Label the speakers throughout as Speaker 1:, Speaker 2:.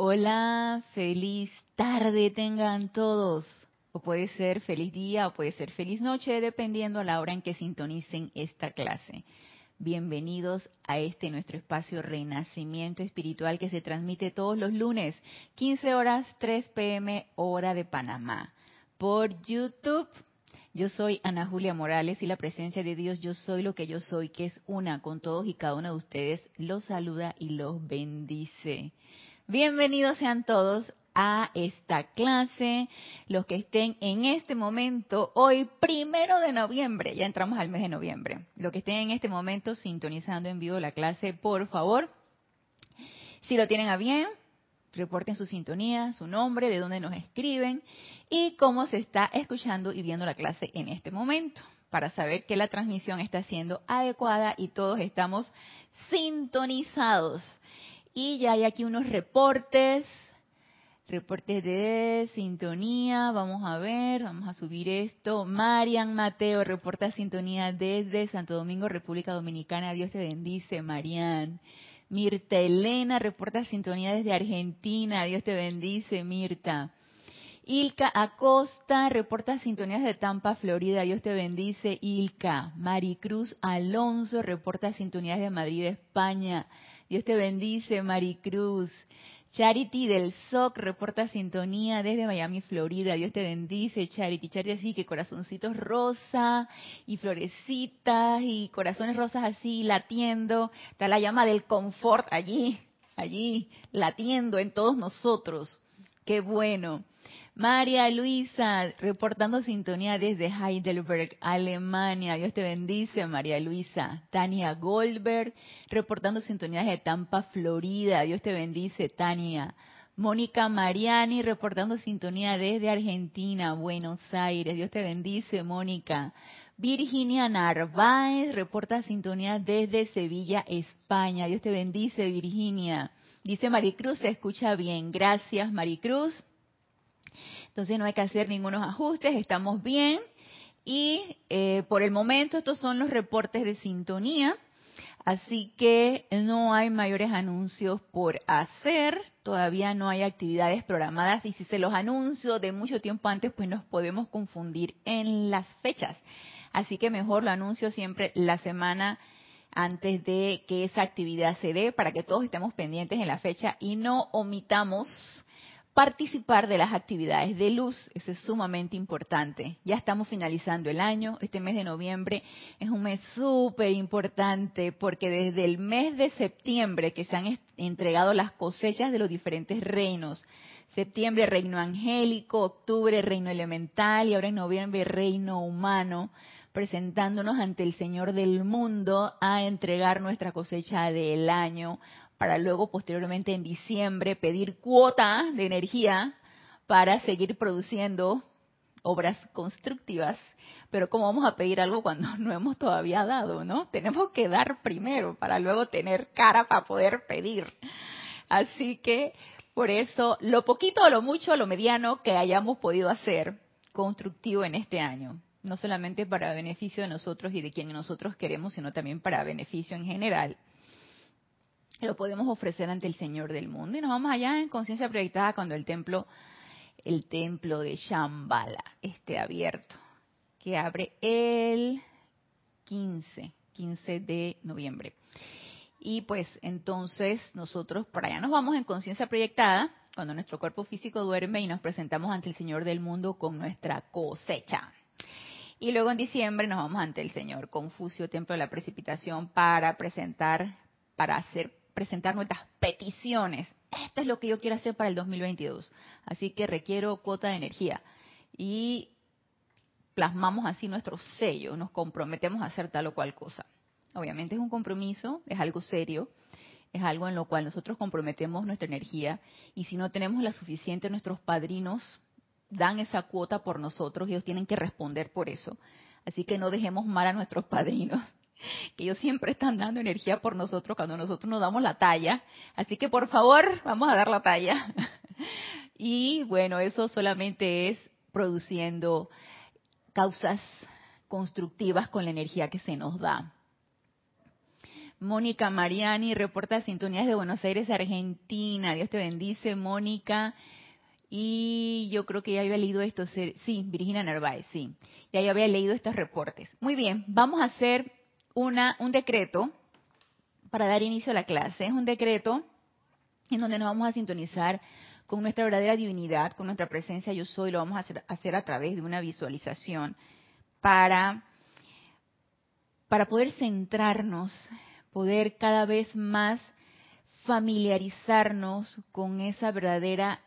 Speaker 1: Hola, feliz tarde tengan todos. O puede ser feliz día o puede ser feliz noche, dependiendo a la hora en que sintonicen esta clase. Bienvenidos a este nuestro espacio Renacimiento Espiritual que se transmite todos los lunes, 15 horas 3 pm hora de Panamá, por YouTube. Yo soy Ana Julia Morales y la presencia de Dios, yo soy lo que yo soy, que es una con todos y cada uno de ustedes, los saluda y los bendice. Bienvenidos sean todos a esta clase, los que estén en este momento, hoy primero de noviembre, ya entramos al mes de noviembre, los que estén en este momento sintonizando en vivo la clase, por favor, si lo tienen a bien, reporten su sintonía, su nombre, de dónde nos escriben y cómo se está escuchando y viendo la clase en este momento, para saber que la transmisión está siendo adecuada y todos estamos sintonizados y ya hay aquí unos reportes, reportes de sintonía. Vamos a ver, vamos a subir esto. Marian Mateo reporta sintonía desde Santo Domingo, República Dominicana. Dios te bendice, Marian. Mirta Elena reporta sintonía desde Argentina. Dios te bendice, Mirta. Ilka Acosta reporta sintonías de Tampa, Florida. Dios te bendice, Ilka. Maricruz Alonso reporta sintonías de Madrid, España. Dios te bendice, Maricruz. Charity del SOC reporta sintonía desde Miami, Florida. Dios te bendice, Charity. Charity así que corazoncitos rosa y florecitas y corazones rosas así latiendo. Está la llama del confort allí, allí latiendo en todos nosotros. Qué bueno. María Luisa, reportando sintonía desde Heidelberg, Alemania. Dios te bendice, María Luisa. Tania Goldberg, reportando sintonía desde Tampa, Florida. Dios te bendice, Tania. Mónica Mariani, reportando sintonía desde Argentina, Buenos Aires. Dios te bendice, Mónica. Virginia Narváez, reporta sintonía desde Sevilla, España. Dios te bendice, Virginia. Dice Maricruz, se escucha bien. Gracias, Maricruz. Entonces no hay que hacer ningunos ajustes, estamos bien. Y eh, por el momento estos son los reportes de sintonía. Así que no hay mayores anuncios por hacer, todavía no hay actividades programadas y si se los anuncio de mucho tiempo antes, pues nos podemos confundir en las fechas. Así que mejor lo anuncio siempre la semana antes de que esa actividad se dé para que todos estemos pendientes en la fecha y no omitamos participar de las actividades de luz. Eso es sumamente importante. Ya estamos finalizando el año. Este mes de noviembre es un mes súper importante porque desde el mes de septiembre que se han entregado las cosechas de los diferentes reinos. Septiembre reino angélico, octubre reino elemental y ahora en noviembre reino humano presentándonos ante el Señor del mundo a entregar nuestra cosecha del año para luego posteriormente en diciembre pedir cuota de energía para seguir produciendo obras constructivas. Pero ¿cómo vamos a pedir algo cuando no hemos todavía dado, no? Tenemos que dar primero para luego tener cara para poder pedir. Así que por eso lo poquito, lo mucho, lo mediano que hayamos podido hacer constructivo en este año, no solamente para beneficio de nosotros y de quienes nosotros queremos, sino también para beneficio en general, lo podemos ofrecer ante el Señor del mundo. Y nos vamos allá en conciencia proyectada cuando el templo, el templo de Shambhala esté abierto, que abre el 15, 15 de noviembre. Y pues entonces nosotros para allá nos vamos en conciencia proyectada, cuando nuestro cuerpo físico duerme y nos presentamos ante el Señor del mundo con nuestra cosecha. Y luego en diciembre nos vamos ante el Señor Confucio, Templo de la Precipitación, para presentar, para hacer presentar nuestras peticiones. Esto es lo que yo quiero hacer para el 2022. Así que requiero cuota de energía. Y plasmamos así nuestro sello, nos comprometemos a hacer tal o cual cosa. Obviamente es un compromiso, es algo serio, es algo en lo cual nosotros comprometemos nuestra energía y si no tenemos la suficiente, nuestros padrinos dan esa cuota por nosotros y ellos tienen que responder por eso. Así que no dejemos mal a nuestros padrinos que ellos siempre están dando energía por nosotros cuando nosotros nos damos la talla. Así que por favor, vamos a dar la talla. Y bueno, eso solamente es produciendo causas constructivas con la energía que se nos da. Mónica Mariani reporta sintonías de Buenos Aires, Argentina. Dios te bendice, Mónica. Y yo creo que ya había leído esto. Sí, Virginia Narváez, sí. Ya había leído estos reportes. Muy bien, vamos a hacer una, un decreto para dar inicio a la clase. Es un decreto en donde nos vamos a sintonizar con nuestra verdadera divinidad, con nuestra presencia yo soy, lo vamos a hacer, hacer a través de una visualización para, para poder centrarnos, poder cada vez más familiarizarnos con esa verdadera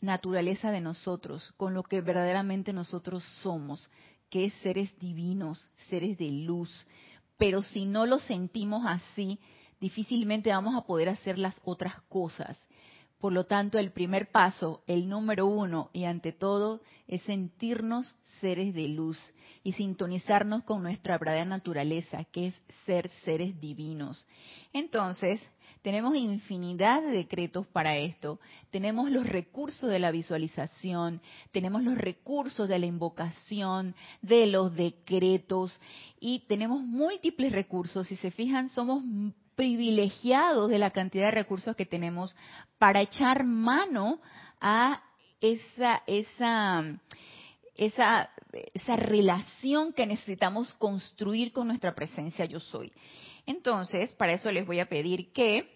Speaker 1: naturaleza de nosotros, con lo que verdaderamente nosotros somos, que es seres divinos, seres de luz. Pero si no lo sentimos así, difícilmente vamos a poder hacer las otras cosas. Por lo tanto, el primer paso, el número uno y ante todo, es sentirnos seres de luz y sintonizarnos con nuestra verdadera naturaleza, que es ser seres divinos. Entonces, tenemos infinidad de decretos para esto. Tenemos los recursos de la visualización, tenemos los recursos de la invocación, de los decretos y tenemos múltiples recursos. Si se fijan, somos privilegiados de la cantidad de recursos que tenemos para echar mano a esa, esa, esa, esa relación que necesitamos construir con nuestra presencia yo soy. Entonces, para eso les voy a pedir que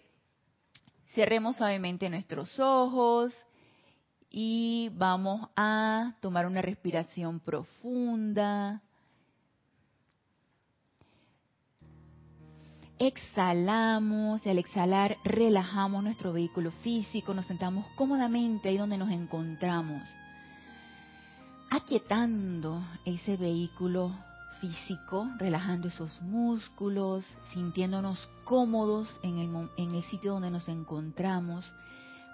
Speaker 1: cerremos suavemente nuestros ojos y vamos a tomar una respiración profunda. Exhalamos y al exhalar relajamos nuestro vehículo físico, nos sentamos cómodamente ahí donde nos encontramos, aquietando ese vehículo físico, relajando esos músculos, sintiéndonos cómodos en el, en el sitio donde nos encontramos,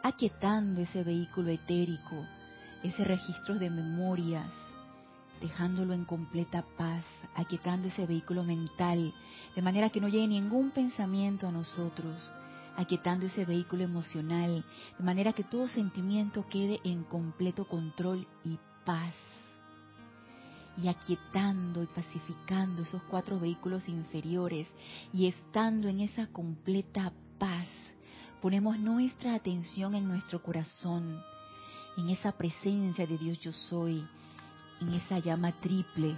Speaker 1: aquietando ese vehículo etérico, ese registro de memorias, dejándolo en completa paz, aquietando ese vehículo mental, de manera que no llegue ningún pensamiento a nosotros, aquietando ese vehículo emocional, de manera que todo sentimiento quede en completo control y paz. Y aquietando y pacificando esos cuatro vehículos inferiores y estando en esa completa paz, ponemos nuestra atención en nuestro corazón, en esa presencia de Dios yo soy, en esa llama triple,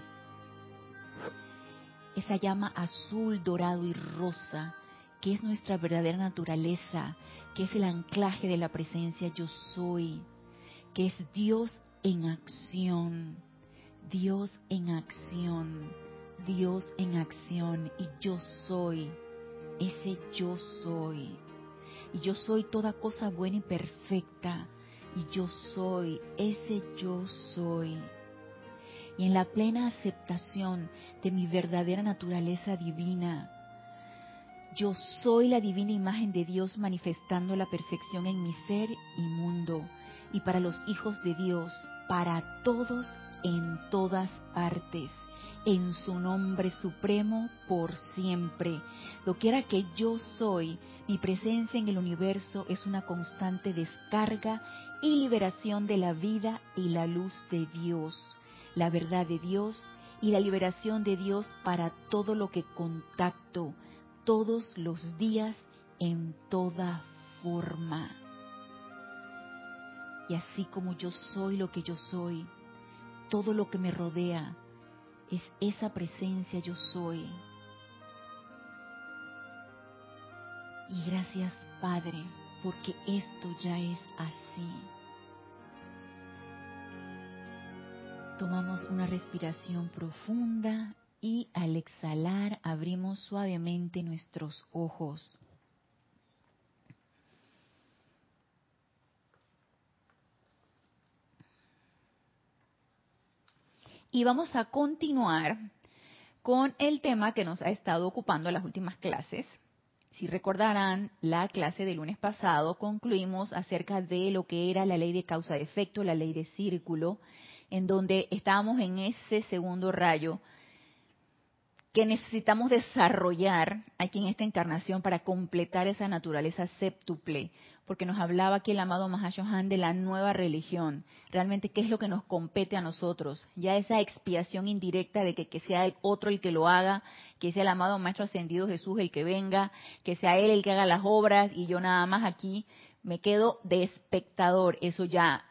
Speaker 1: esa llama azul, dorado y rosa, que es nuestra verdadera naturaleza, que es el anclaje de la presencia yo soy, que es Dios en acción, Dios en acción, Dios en acción, y yo soy, ese yo soy, y yo soy toda cosa buena y perfecta, y yo soy, ese yo soy y en la plena aceptación de mi verdadera naturaleza divina. Yo soy la divina imagen de Dios manifestando la perfección en mi ser y mundo y para los hijos de Dios, para todos en todas partes, en su nombre supremo por siempre. Lo quiera que yo soy, mi presencia en el universo es una constante descarga y liberación de la vida y la luz de Dios la verdad de Dios y la liberación de Dios para todo lo que contacto todos los días en toda forma. Y así como yo soy lo que yo soy, todo lo que me rodea es esa presencia yo soy. Y gracias Padre, porque esto ya es así. Tomamos una respiración profunda y al exhalar abrimos suavemente nuestros ojos. Y vamos a continuar con el tema que nos ha estado ocupando las últimas clases. Si recordarán, la clase del lunes pasado concluimos acerca de lo que era la ley de causa-efecto, la ley de círculo, en donde estábamos en ese segundo rayo, que necesitamos desarrollar aquí en esta encarnación para completar esa naturaleza séptuple, porque nos hablaba aquí el amado Mahashohan de la nueva religión, realmente qué es lo que nos compete a nosotros, ya esa expiación indirecta de que, que sea el otro el que lo haga, que sea el amado Maestro Ascendido Jesús el que venga, que sea Él el que haga las obras y yo nada más aquí me quedo de espectador, eso ya,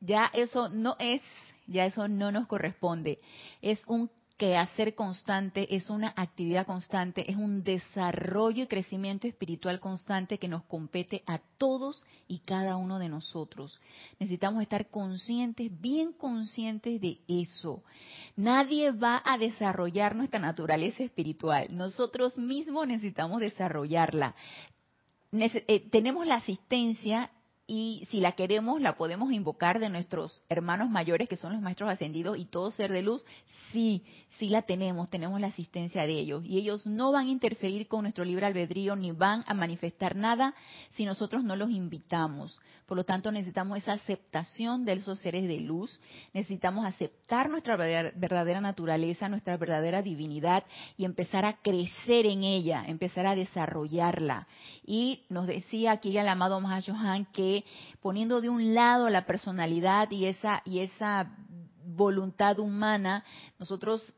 Speaker 1: ya eso no es, ya eso no nos corresponde, es un que hacer constante es una actividad constante, es un desarrollo y crecimiento espiritual constante que nos compete a todos y cada uno de nosotros. Necesitamos estar conscientes, bien conscientes de eso. Nadie va a desarrollar nuestra naturaleza espiritual. Nosotros mismos necesitamos desarrollarla. Eh, tenemos la asistencia y si la queremos la podemos invocar de nuestros hermanos mayores que son los maestros ascendidos y todo ser de luz, sí, sí la tenemos, tenemos la asistencia de ellos y ellos no van a interferir con nuestro libre albedrío ni van a manifestar nada si nosotros no los invitamos. Por lo tanto, necesitamos esa aceptación de esos seres de luz, necesitamos aceptar nuestra verdadera naturaleza, nuestra verdadera divinidad y empezar a crecer en ella, empezar a desarrollarla. Y nos decía aquí el amado Mahashohan que poniendo de un lado la personalidad y esa, y esa voluntad humana, nosotros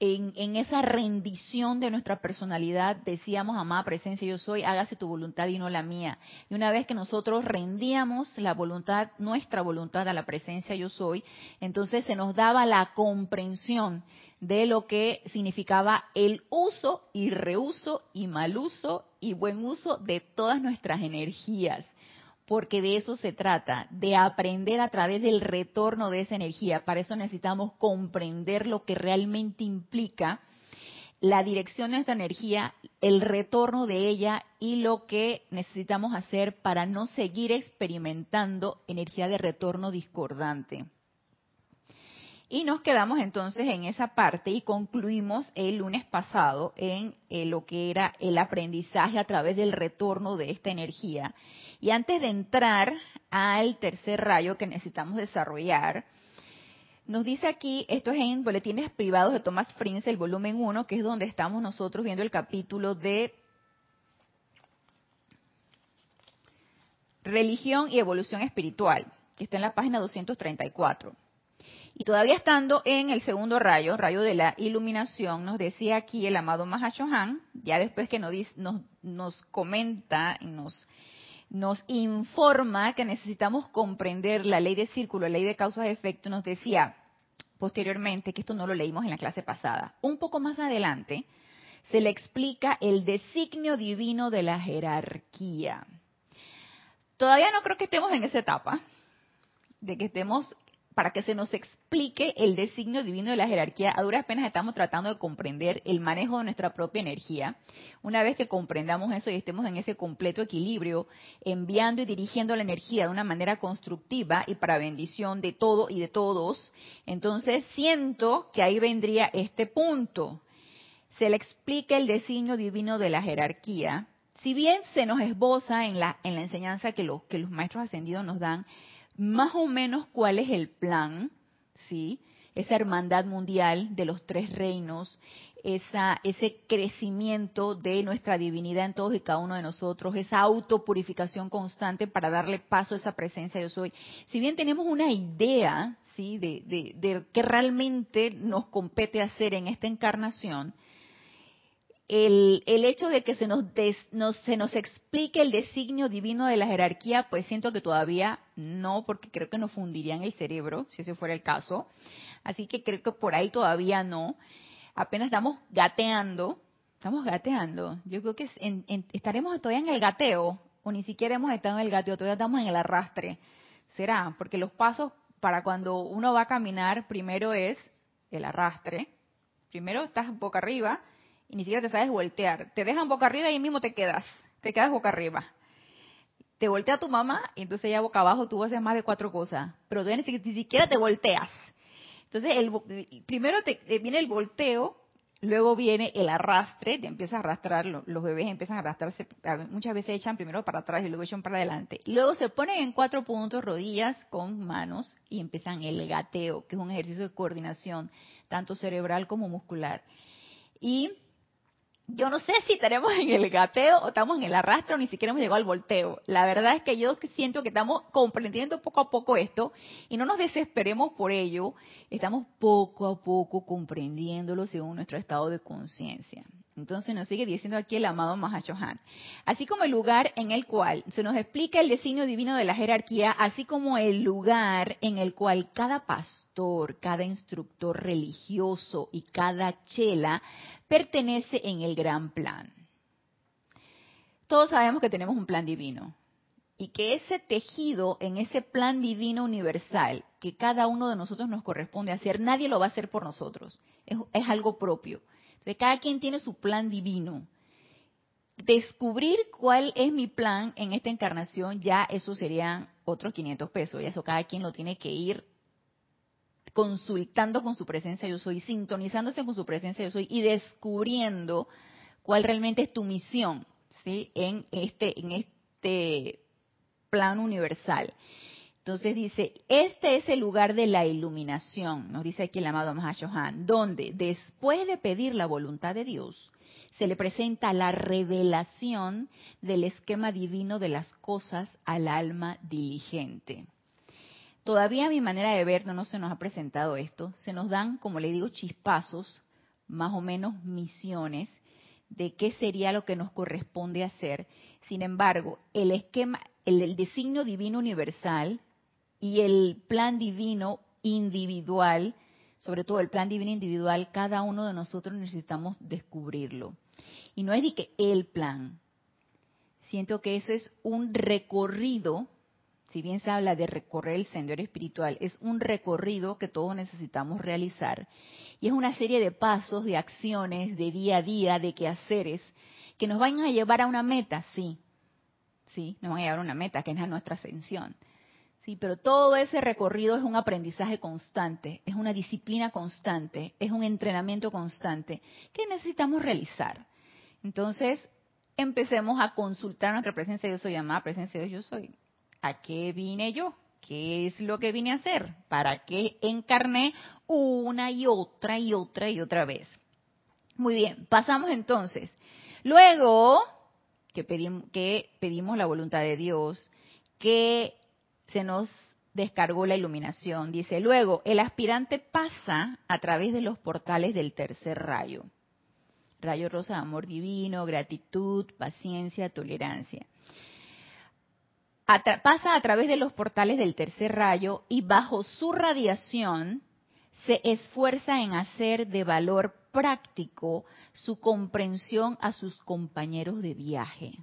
Speaker 1: en, esa rendición de nuestra personalidad decíamos, amada presencia, yo soy, hágase tu voluntad y no la mía. Y una vez que nosotros rendíamos la voluntad, nuestra voluntad a la presencia, yo soy, entonces se nos daba la comprensión de lo que significaba el uso y reuso y mal uso y buen uso de todas nuestras energías porque de eso se trata, de aprender a través del retorno de esa energía. Para eso necesitamos comprender lo que realmente implica la dirección de esta energía, el retorno de ella y lo que necesitamos hacer para no seguir experimentando energía de retorno discordante. Y nos quedamos entonces en esa parte y concluimos el lunes pasado en eh, lo que era el aprendizaje a través del retorno de esta energía. Y antes de entrar al tercer rayo que necesitamos desarrollar, nos dice aquí, esto es en Boletines Privados de Thomas Prince, el volumen 1, que es donde estamos nosotros viendo el capítulo de Religión y Evolución Espiritual, que está en la página 234. Y todavía estando en el segundo rayo, rayo de la iluminación, nos decía aquí el amado Mahashohan, ya después que nos, nos, nos comenta nos nos informa que necesitamos comprender la ley de círculo, la ley de causas y efectos, nos decía posteriormente, que esto no lo leímos en la clase pasada, un poco más adelante se le explica el designio divino de la jerarquía. Todavía no creo que estemos en esa etapa, de que estemos para que se nos explique el designio divino de la jerarquía, a duras penas estamos tratando de comprender el manejo de nuestra propia energía. Una vez que comprendamos eso y estemos en ese completo equilibrio, enviando y dirigiendo la energía de una manera constructiva y para bendición de todo y de todos, entonces siento que ahí vendría este punto. Se le explica el designio divino de la jerarquía. Si bien se nos esboza en la, en la enseñanza que, que los maestros ascendidos nos dan, más o menos cuál es el plan, ¿sí? Esa hermandad mundial de los tres reinos, esa, ese crecimiento de nuestra divinidad en todos y cada uno de nosotros, esa autopurificación constante para darle paso a esa presencia yo soy. Si bien tenemos una idea, ¿sí? De, de, de qué realmente nos compete hacer en esta encarnación, el, el, hecho de que se nos, se nos explique el designio divino de la jerarquía, pues siento que todavía no, porque creo que nos fundirían el cerebro, si ese fuera el caso. Así que creo que por ahí todavía no. Apenas estamos gateando, estamos gateando. Yo creo que estaremos todavía en el gateo, o ni siquiera hemos estado en el gateo, todavía estamos en el arrastre. Será, porque los pasos para cuando uno va a caminar, primero es el arrastre. Primero estás boca arriba, y ni siquiera te sabes voltear. Te dejan boca arriba y ahí mismo te quedas. Te quedas boca arriba. Te voltea tu mamá y entonces ya boca abajo tú haces más de cuatro cosas. Pero tú ni, siquiera te volteas. Entonces, primero te, viene el volteo, luego viene el arrastre, te empiezas a arrastrar, los bebés empiezan a arrastrarse, muchas veces echan primero para atrás y luego echan para adelante. Luego se ponen en cuatro puntos, rodillas con manos y empiezan el gateo, que es un ejercicio de coordinación, tanto cerebral como muscular. Y yo no sé si estaremos en el gateo o estamos en el arrastre o ni siquiera hemos llegado al volteo. La verdad es que yo siento que estamos comprendiendo poco a poco esto y no nos desesperemos por ello. Estamos poco a poco comprendiéndolo según nuestro estado de conciencia. Entonces nos sigue diciendo aquí el amado Mahashohan. Así como el lugar en el cual se nos explica el designio divino de la jerarquía, así como el lugar en el cual cada pastor, cada instructor religioso y cada chela pertenece en el gran plan. Todos sabemos que tenemos un plan divino y que ese tejido en ese plan divino universal que cada uno de nosotros nos corresponde hacer, nadie lo va a hacer por nosotros. Es, es algo propio cada quien tiene su plan divino. Descubrir cuál es mi plan en esta encarnación, ya eso serían otros 500 pesos. Y eso cada quien lo tiene que ir consultando con su presencia yo soy, sintonizándose con su presencia yo soy y descubriendo cuál realmente es tu misión, ¿sí? En este en este plan universal. Entonces dice, este es el lugar de la iluminación, nos dice aquí el amado Mahashohan, donde después de pedir la voluntad de Dios, se le presenta la revelación del esquema divino de las cosas al alma diligente. Todavía a mi manera de ver no, se nos ha presentado esto, se nos dan, como le digo, chispazos, más o menos misiones de qué sería lo que nos corresponde hacer. Sin embargo, el esquema, el, el designio divino universal y el plan divino individual, sobre todo el plan divino individual, cada uno de nosotros necesitamos descubrirlo. Y no es de que el plan. Siento que eso es un recorrido, si bien se habla de recorrer el sendero espiritual, es un recorrido que todos necesitamos realizar. Y es una serie de pasos, de acciones, de día a día, de quehaceres, que nos van a llevar a una meta, sí. Sí, nos van a llevar a una meta, que es nuestra ascensión Sí, pero todo ese recorrido es un aprendizaje constante, es una disciplina constante, es un entrenamiento constante que necesitamos realizar. Entonces, empecemos a consultar nuestra presencia yo soy, llamada presencia de yo soy. ¿A qué vine yo? ¿Qué es lo que vine a hacer? ¿Para qué encarné una y otra y otra y otra vez? Muy bien, pasamos entonces. Luego que pedimos, que pedimos la voluntad de Dios, que se nos descargó la iluminación. Dice, luego, el aspirante pasa a través de los portales del tercer rayo. Rayo rosa, amor divino, gratitud, paciencia, tolerancia. pasa a través de los portales del tercer rayo y bajo su radiación se esfuerza en hacer de valor práctico su comprensión a sus compañeros de viaje,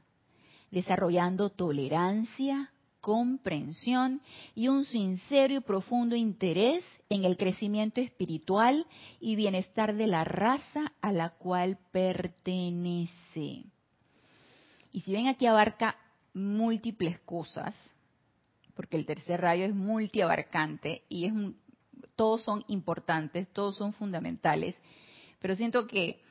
Speaker 1: desarrollando tolerancia, comprensión y un sincero y profundo interés en el crecimiento espiritual y bienestar de la raza a la cual pertenece. Y si ven aquí abarca múltiples cosas, porque el tercer rayo es multiabarcante y todos son importantes, todos son fundamentales, pero siento que,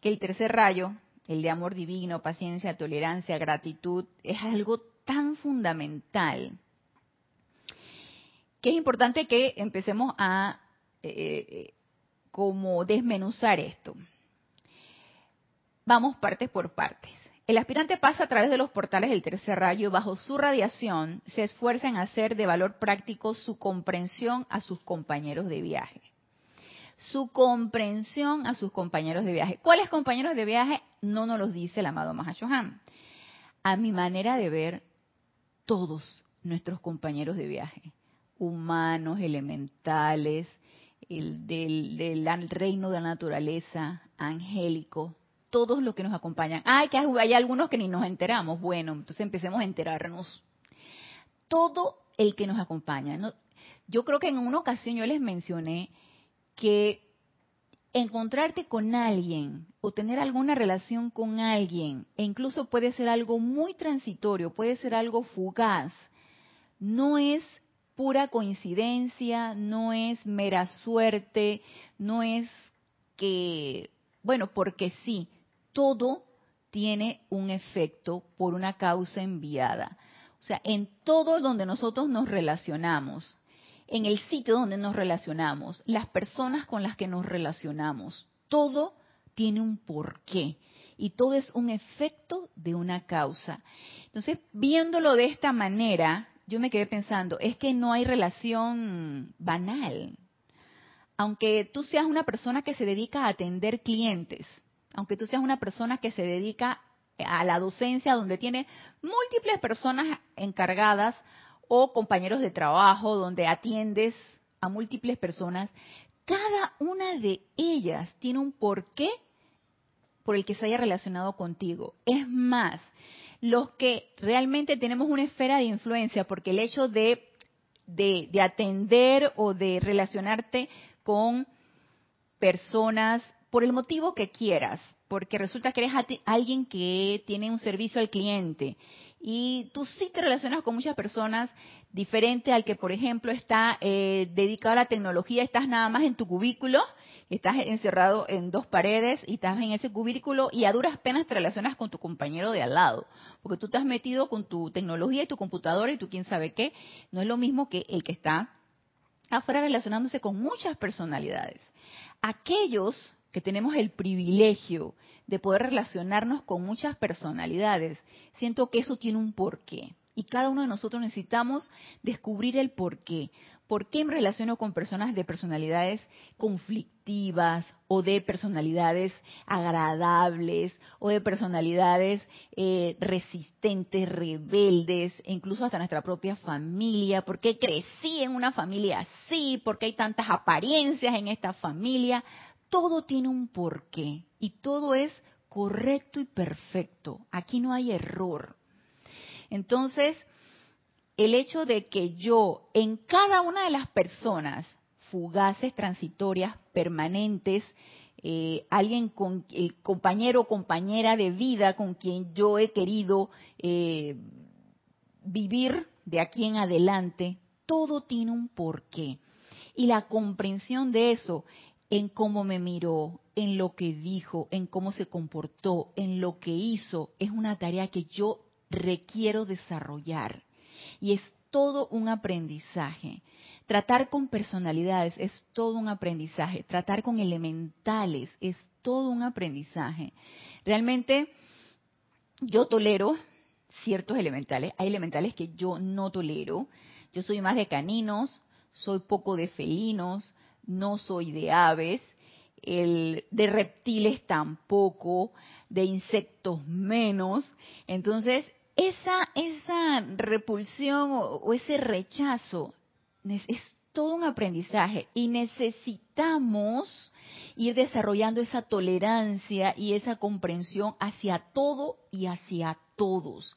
Speaker 1: que el tercer rayo, el de amor divino, paciencia, tolerancia, gratitud, es algo tan fundamental que es importante que empecemos a eh, eh, como desmenuzar esto. Vamos partes por partes. El aspirante pasa a través de los portales del tercer rayo y bajo su radiación se esfuerza en hacer de valor práctico su comprensión a sus compañeros de viaje. Su comprensión a sus compañeros de viaje. ¿Cuáles compañeros de viaje? No nos los dice el amado Mahashohan. A mi manera de ver, todos nuestros compañeros de viaje, humanos, elementales, el del, reino de la naturaleza, angélico, todos los que nos acompañan. Ay, que hay algunos que ni nos enteramos. Bueno, entonces empecemos a enterarnos. Todo el que nos acompaña. Yo creo que en una ocasión yo les mencioné que encontrarte con alguien o tener alguna relación con alguien, e incluso puede ser algo muy transitorio, puede ser algo fugaz, no es pura coincidencia, no es mera suerte, no es que Bueno, porque sí, todo tiene un efecto por una causa enviada. O sea, en todo donde nosotros nos relacionamos, en el sitio donde nos relacionamos, las personas con las que nos relacionamos, todo tiene un porqué y todo es un efecto de una causa. Entonces, viéndolo de esta manera, yo me quedé pensando, es que no hay relación banal. Aunque tú seas una persona que se dedica a atender clientes, aunque tú seas una persona que se dedica a la docencia, donde tiene múltiples personas encargadas o compañeros de trabajo, donde atiendes a múltiples personas, cada una de ellas tiene un porqué por el que se haya relacionado contigo. Es más, los que realmente tenemos una esfera de influencia, porque el hecho de, de, atender o de relacionarte con personas, por el motivo que quieras, porque resulta que eres alguien que tiene un servicio al cliente y tú sí te relacionas con muchas personas diferente al que, por ejemplo, está eh, dedicado a la tecnología, estás nada más en tu cubículo, estás encerrado en dos paredes y estás en ese cubículo y a duras penas te relacionas con tu compañero de al lado, porque tú has metido con tu tecnología y tu computadora y tú quién sabe qué, no es lo mismo que el que está afuera relacionándose con muchas personalidades. Aquellos que tenemos el privilegio de poder relacionarnos con muchas personalidades, siento que eso tiene un porqué. Y cada uno de nosotros necesitamos descubrir el porqué. ¿Por qué me relaciono con personas de personalidades conflictivas o de personalidades agradables o de personalidades eh, resistentes, rebeldes, e incluso hasta nuestra propia familia? ¿Por qué crecí en una familia así? ¿Por qué hay tantas apariencias en esta familia? Todo tiene un porqué y todo es correcto y perfecto. Aquí no hay error. Entonces, el hecho de que yo en cada una de las personas, fugaces, transitorias, permanentes, eh, alguien con compañero o compañera de vida con quien yo he querido eh, vivir de aquí en adelante, todo tiene un porqué. Y la comprensión de eso en cómo me miró, en lo que dijo, en cómo se comportó, en lo que hizo, es una tarea que yo requiero desarrollar. Y es todo un aprendizaje. Tratar con personalidades es todo un aprendizaje. Tratar con elementales es todo un aprendizaje. Realmente yo tolero ciertos elementales. Hay elementales que yo no tolero. Yo soy más de caninos, soy poco de felinos, no soy de aves, el, de reptiles tampoco, de insectos menos. Entonces, esa, esa repulsión o, ese rechazo es todo un aprendizaje y necesitamos ir desarrollando esa tolerancia y esa comprensión hacia todo y hacia todos.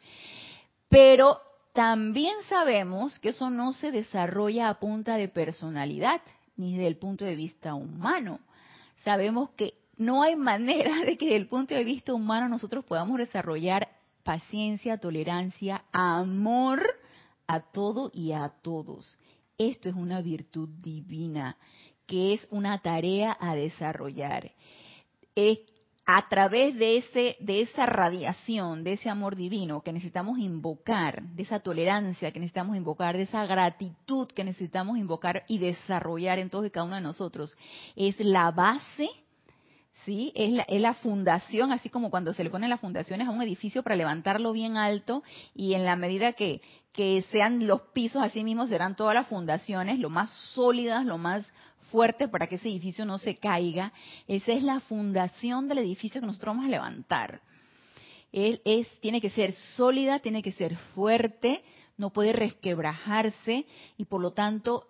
Speaker 1: Pero también sabemos que eso no se desarrolla a punta de personalidad, ni desde el punto de vista humano. Sabemos que no hay manera de que desde el punto de vista humano nosotros podamos desarrollar paciencia, tolerancia, amor a todo y a todos. Esto es una virtud divina que es una tarea a desarrollar. Es a través de ese de esa radiación, de ese amor divino que necesitamos invocar, de esa tolerancia que necesitamos invocar, de esa gratitud que necesitamos invocar y desarrollar en todos y cada uno de nosotros, es la base ¿sí? Es la, es la, fundación, así como cuando se le ponen las fundaciones a un edificio para levantarlo bien alto y en la medida que, que sean los pisos así mismos serán todas las fundaciones, lo más sólidas, lo más fuerte para que ese edificio no se caiga. Esa es la fundación del edificio que nosotros vamos a levantar. Él es, tiene que ser sólida, tiene que ser fuerte, no puede resquebrajarse y por lo tanto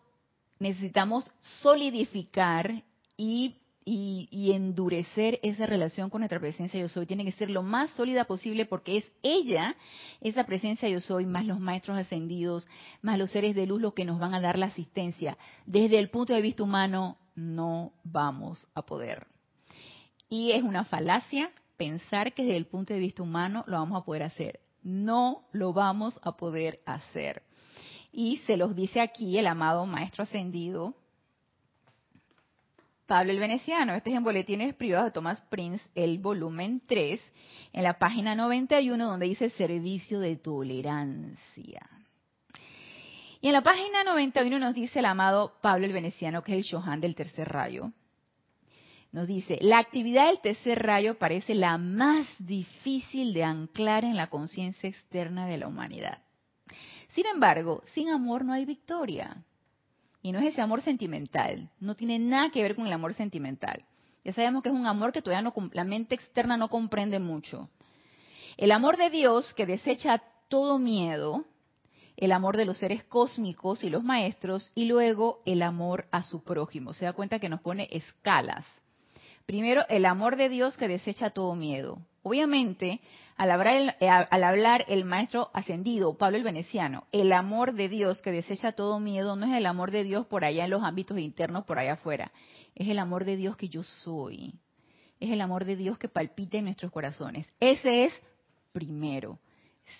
Speaker 1: necesitamos solidificar y y, endurecer esa relación con nuestra presencia yo soy. Tiene que ser lo más sólida posible porque es ella, esa presencia yo soy, más los maestros ascendidos, más los seres de luz los que nos van a dar la asistencia. Desde el punto de vista humano no vamos a poder. Y es una falacia pensar que desde el punto de vista humano lo vamos a poder hacer. No lo vamos a poder hacer. Y se los dice aquí el amado Maestro Ascendido, Pablo el Veneciano. Este es en Boletines Privados de Thomas Prince, el volumen 3, en la página 91, donde dice Servicio de Tolerancia. Y en la página 91 nos dice el amado Pablo el Veneciano, que es el Shohan del tercer rayo. Nos dice, la actividad del tercer rayo parece la más difícil de anclar en la conciencia externa de la humanidad. Sin embargo, sin amor no hay victoria. Y no es ese amor sentimental, no tiene nada que ver con el amor sentimental. Ya sabemos que es un amor que todavía no, la mente externa no comprende mucho. El amor de Dios que desecha todo miedo, el amor de los seres cósmicos y los maestros, y luego el amor a su prójimo. Se da cuenta que nos pone escalas. Primero, el amor de Dios que desecha todo miedo. Obviamente, al hablar, el, eh, al hablar el maestro ascendido, Pablo el Veneciano, el amor de Dios que desecha todo miedo no es el amor de Dios por allá en los ámbitos internos, por allá afuera. Es el amor de Dios que yo soy. Es el amor de Dios que palpita en nuestros corazones. Ese es primero.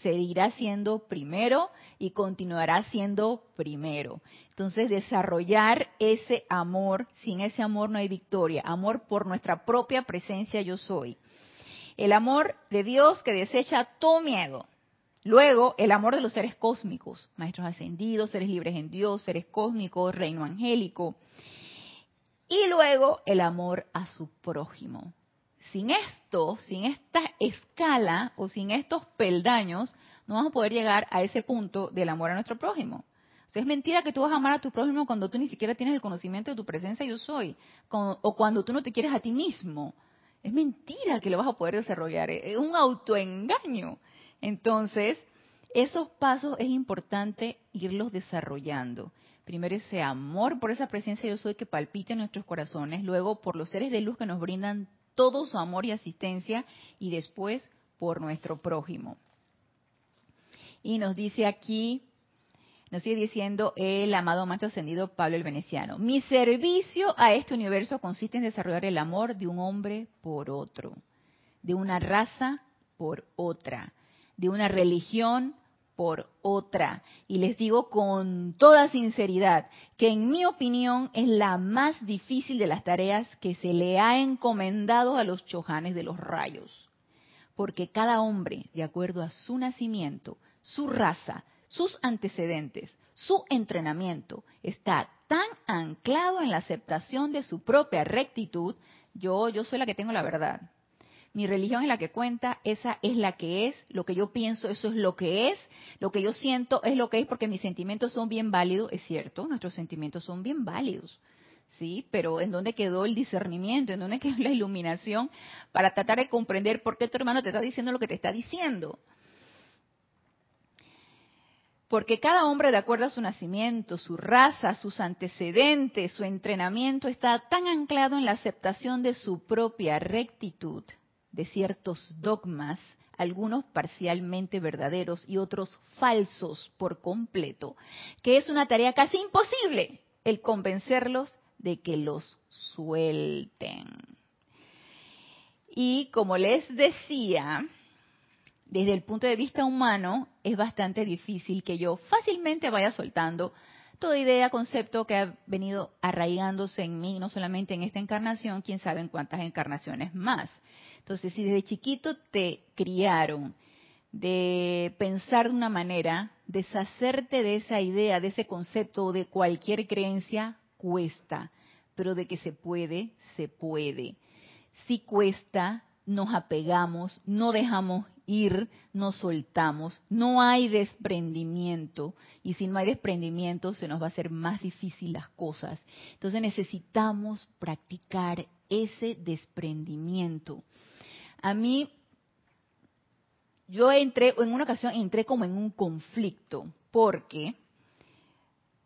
Speaker 1: Seguirá siendo primero y continuará siendo primero. Entonces, desarrollar ese amor, sin ese amor no hay victoria. Amor por nuestra propia presencia yo soy el amor de Dios que desecha todo miedo. Luego, el amor de los seres cósmicos, maestros ascendidos, seres libres en Dios, seres cósmicos, reino angélico. Y luego, el amor a su prójimo. Sin esto, sin esta escala o sin estos peldaños, no vamos a poder llegar a ese punto del amor a nuestro prójimo. es mentira que tú vas a amar a tu prójimo cuando tú ni siquiera tienes el conocimiento de tu presencia yo soy, o cuando tú no te quieres a ti mismo, es mentira que lo vas a poder desarrollar, es un autoengaño. Entonces, esos pasos es importante irlos desarrollando. Primero ese amor por esa presencia yo soy que palpita en nuestros corazones, luego por los seres de luz que nos brindan todo su amor y asistencia y después por nuestro prójimo. Y nos dice aquí nos sigue diciendo el amado maestro ascendido Pablo el Veneciano. Mi servicio a este universo consiste en desarrollar el amor de un hombre por otro, de una raza por otra, de una religión por otra. Y les digo con toda sinceridad que en mi opinión es la más difícil de las tareas que se le ha encomendado a los chojanes de los rayos. Porque cada hombre, de acuerdo a su nacimiento, su raza, sus antecedentes, su entrenamiento está tan anclado en la aceptación de su propia rectitud, yo, yo soy la que tengo la verdad. Mi religión es la que cuenta, esa es la que es, lo que yo pienso, eso es lo que es, lo que yo siento es lo que es porque mis sentimientos son bien válidos, es cierto, nuestros sentimientos son bien válidos. ¿sí? Pero ¿en dónde quedó el discernimiento? ¿En dónde quedó la iluminación para tratar de comprender por qué tu hermano te está diciendo lo que te está diciendo? Porque cada hombre, de acuerdo a su nacimiento, su raza, sus antecedentes, su entrenamiento, está tan anclado en la aceptación de su propia rectitud, de ciertos dogmas, algunos parcialmente verdaderos y otros falsos por completo, que es una tarea casi imposible el convencerlos de que los suelten. Y como les decía, desde el punto de vista humano, es bastante difícil que yo fácilmente vaya soltando toda idea, concepto que ha venido arraigándose en mí, no solamente en esta encarnación, quién sabe en cuántas encarnaciones más. Entonces, si desde chiquito te criaron de pensar de una manera, deshacerte de esa idea, de ese concepto o de cualquier creencia, cuesta, pero de que se puede, se puede. Si cuesta, nos apegamos, no dejamos ir, nos soltamos, no hay desprendimiento y si no hay desprendimiento se nos va a hacer más difícil las cosas. Entonces necesitamos practicar ese desprendimiento. A mí, yo entré, en una ocasión entré como en un conflicto porque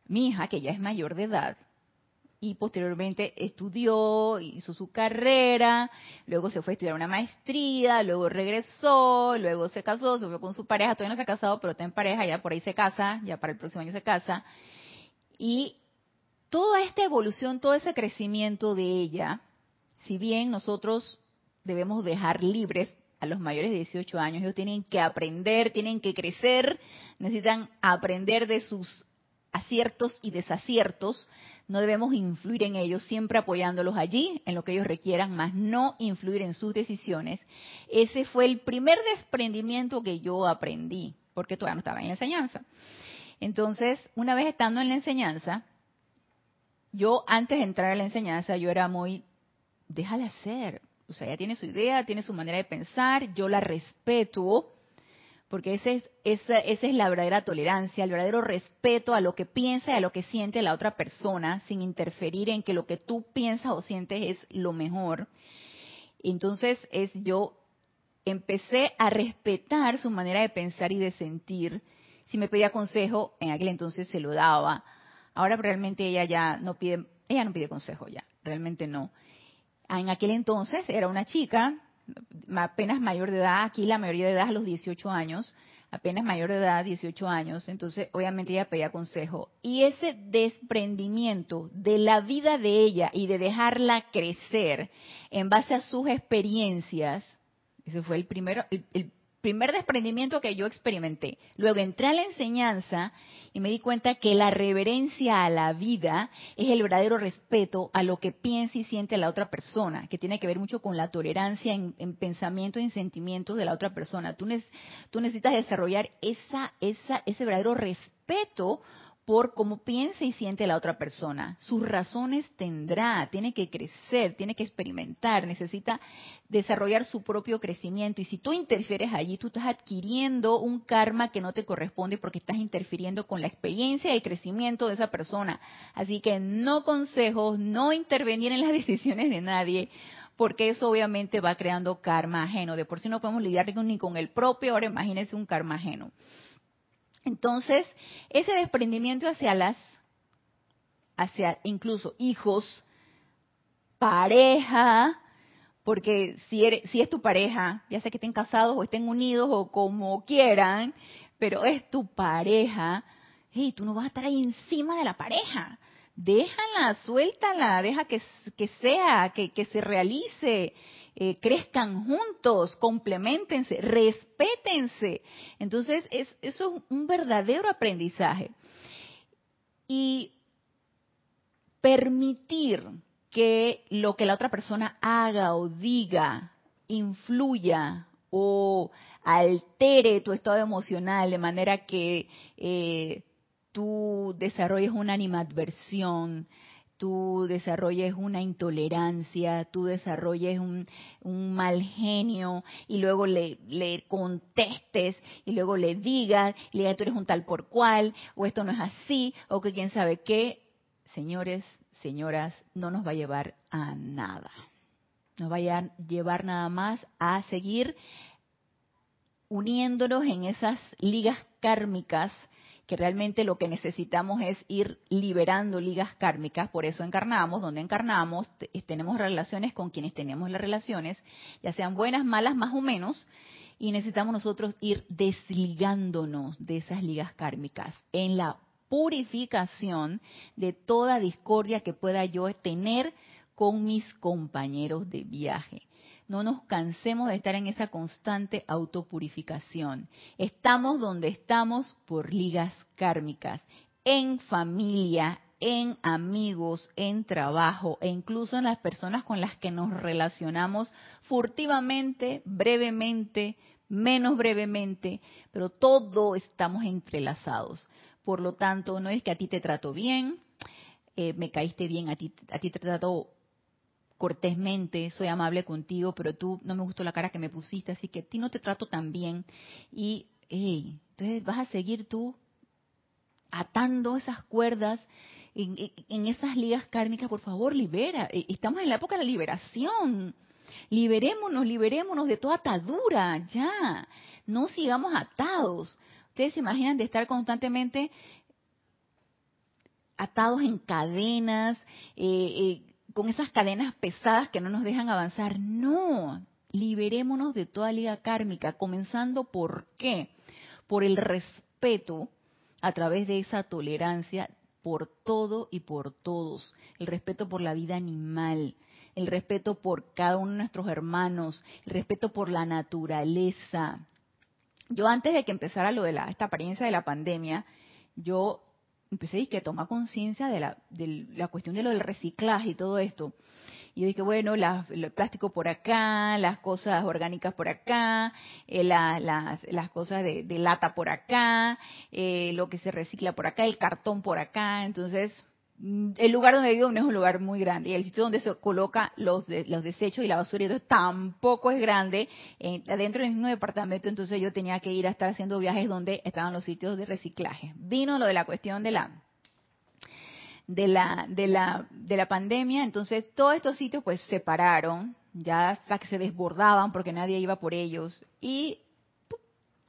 Speaker 1: mi hija, que ya es mayor de edad, y posteriormente estudió, hizo su carrera, luego se fue a estudiar una maestría, luego regresó, luego se casó, se fue con su pareja, todavía no se ha casado, pero está en pareja, ya por ahí se casa, ya para el próximo año se casa. Y toda esta evolución, todo ese crecimiento de ella, si bien nosotros debemos dejar libres a los mayores de 18 años, ellos tienen que aprender, tienen que crecer, necesitan aprender de sus aciertos y desaciertos, no debemos influir en ellos, siempre apoyándolos allí, en lo que ellos requieran, más no influir en sus decisiones. Ese fue el primer desprendimiento que yo aprendí, porque todavía no estaba en la enseñanza. Entonces, una vez estando en la enseñanza, yo antes de entrar a la enseñanza, yo era muy, déjala ser. O sea, ella tiene su idea, tiene su manera de pensar, yo la respeto, porque esa es, esa, esa es la verdadera tolerancia, el verdadero respeto a lo que piensa y a lo que siente la otra persona, sin interferir en que lo que tú piensas o sientes es lo mejor. Entonces, es yo empecé a respetar su manera de pensar y de sentir. Si me pedía consejo, en aquel entonces se lo daba. Ahora realmente ella ya no pide, ella no pide consejo ya, realmente no. En aquel entonces era una chica apenas mayor de edad, aquí la mayoría de edad a los 18 años, apenas mayor de edad, 18 años, entonces obviamente ella pedía consejo. Y ese desprendimiento de la vida de ella y de dejarla crecer en base a sus experiencias, ese fue el primero, el, primer desprendimiento que yo experimenté. Luego entré a la enseñanza y me di cuenta que la reverencia a la vida es el verdadero respeto a lo que piensa y siente la otra persona, que tiene que ver mucho con la tolerancia en, pensamiento y en sentimientos de la otra persona. Tú, tú necesitas desarrollar esa, esa, ese verdadero respeto por cómo piensa y siente la otra persona. Sus razones tendrá, tiene que crecer, tiene que experimentar, necesita desarrollar su propio crecimiento. Y si tú interfieres allí, tú estás adquiriendo un karma que no te corresponde porque estás interfiriendo con la experiencia y el crecimiento de esa persona. Así que no consejos, no intervenir en las decisiones de nadie, porque eso obviamente va creando karma ajeno. De por sí no podemos lidiar ni con el propio, ahora imagínense un karma ajeno. Entonces, ese desprendimiento hacia las, hacia incluso hijos, pareja, porque si, eres, si es tu pareja, ya sea que estén casados o estén unidos o como quieran, pero es tu pareja, hey, tú no vas a estar ahí encima de la pareja. Déjala, suéltala, deja que, que sea, que, que se realice. Eh, crezcan juntos, complementense, respétense. Entonces, es, eso es un verdadero aprendizaje. Y permitir que lo que la otra persona haga o diga influya o altere tu estado emocional de manera que eh, tú desarrolles una animadversión, tú desarrolles una intolerancia, tú desarrolles un, mal genio y luego le, contestes y luego le digas, le digas tú eres un tal por cual, o esto no es así, o que quién sabe qué, señores, señoras, no nos va a llevar a nada. Nos va a llevar nada más a seguir uniéndonos en esas ligas kármicas que realmente lo que necesitamos es ir liberando ligas kármicas, por eso encarnamos, donde encarnamos, tenemos relaciones con quienes tenemos las relaciones, ya sean buenas, malas, más o menos, y necesitamos nosotros ir desligándonos de esas ligas kármicas en la purificación de toda discordia que pueda yo tener con mis compañeros de viaje no nos cansemos de estar en esa constante autopurificación. Estamos donde estamos por ligas kármicas, en familia, en amigos, en trabajo e incluso en las personas con las que nos relacionamos furtivamente, brevemente, menos brevemente, pero todo estamos entrelazados. Por lo tanto, no es que a ti te trato bien, eh, me caíste bien, a ti, a ti te trato cortésmente, soy amable contigo, pero tú no me gustó la cara que me pusiste, así que a ti no te trato tan bien. Y, entonces vas a seguir tú atando esas cuerdas en, esas ligas kármicas, por favor, libera. E, estamos en la época de la liberación. Liberémonos, liberémonos de toda atadura, ya. No sigamos atados. Ustedes se imaginan de estar constantemente atados en cadenas, eh, eh, con esas cadenas pesadas que no nos dejan avanzar. No, liberémonos de toda liga kármica, comenzando por qué? Por el respeto a través de esa tolerancia por todo y por todos, el respeto por la vida animal, el respeto por cada uno de nuestros hermanos, el respeto por la naturaleza. Yo antes de que empezara lo de la, esta apariencia de la pandemia, yo empecé a tomar conciencia de la, de la cuestión de lo del reciclaje y todo esto. Y yo dije, bueno, el plástico por acá, las cosas orgánicas por acá, eh, las, cosas de, lata por acá, eh, lo que se recicla por acá, el cartón por acá. Entonces, el lugar donde vivo no es un lugar muy grande y el sitio donde se coloca los desechos y la basura entonces, tampoco es grande eh, dentro del mismo departamento entonces yo tenía que ir a estar haciendo viajes donde estaban los sitios de reciclaje vino lo de la cuestión de la de la, de la, de la pandemia, entonces todos estos sitios pues se pararon, ya que se desbordaban porque nadie iba por ellos y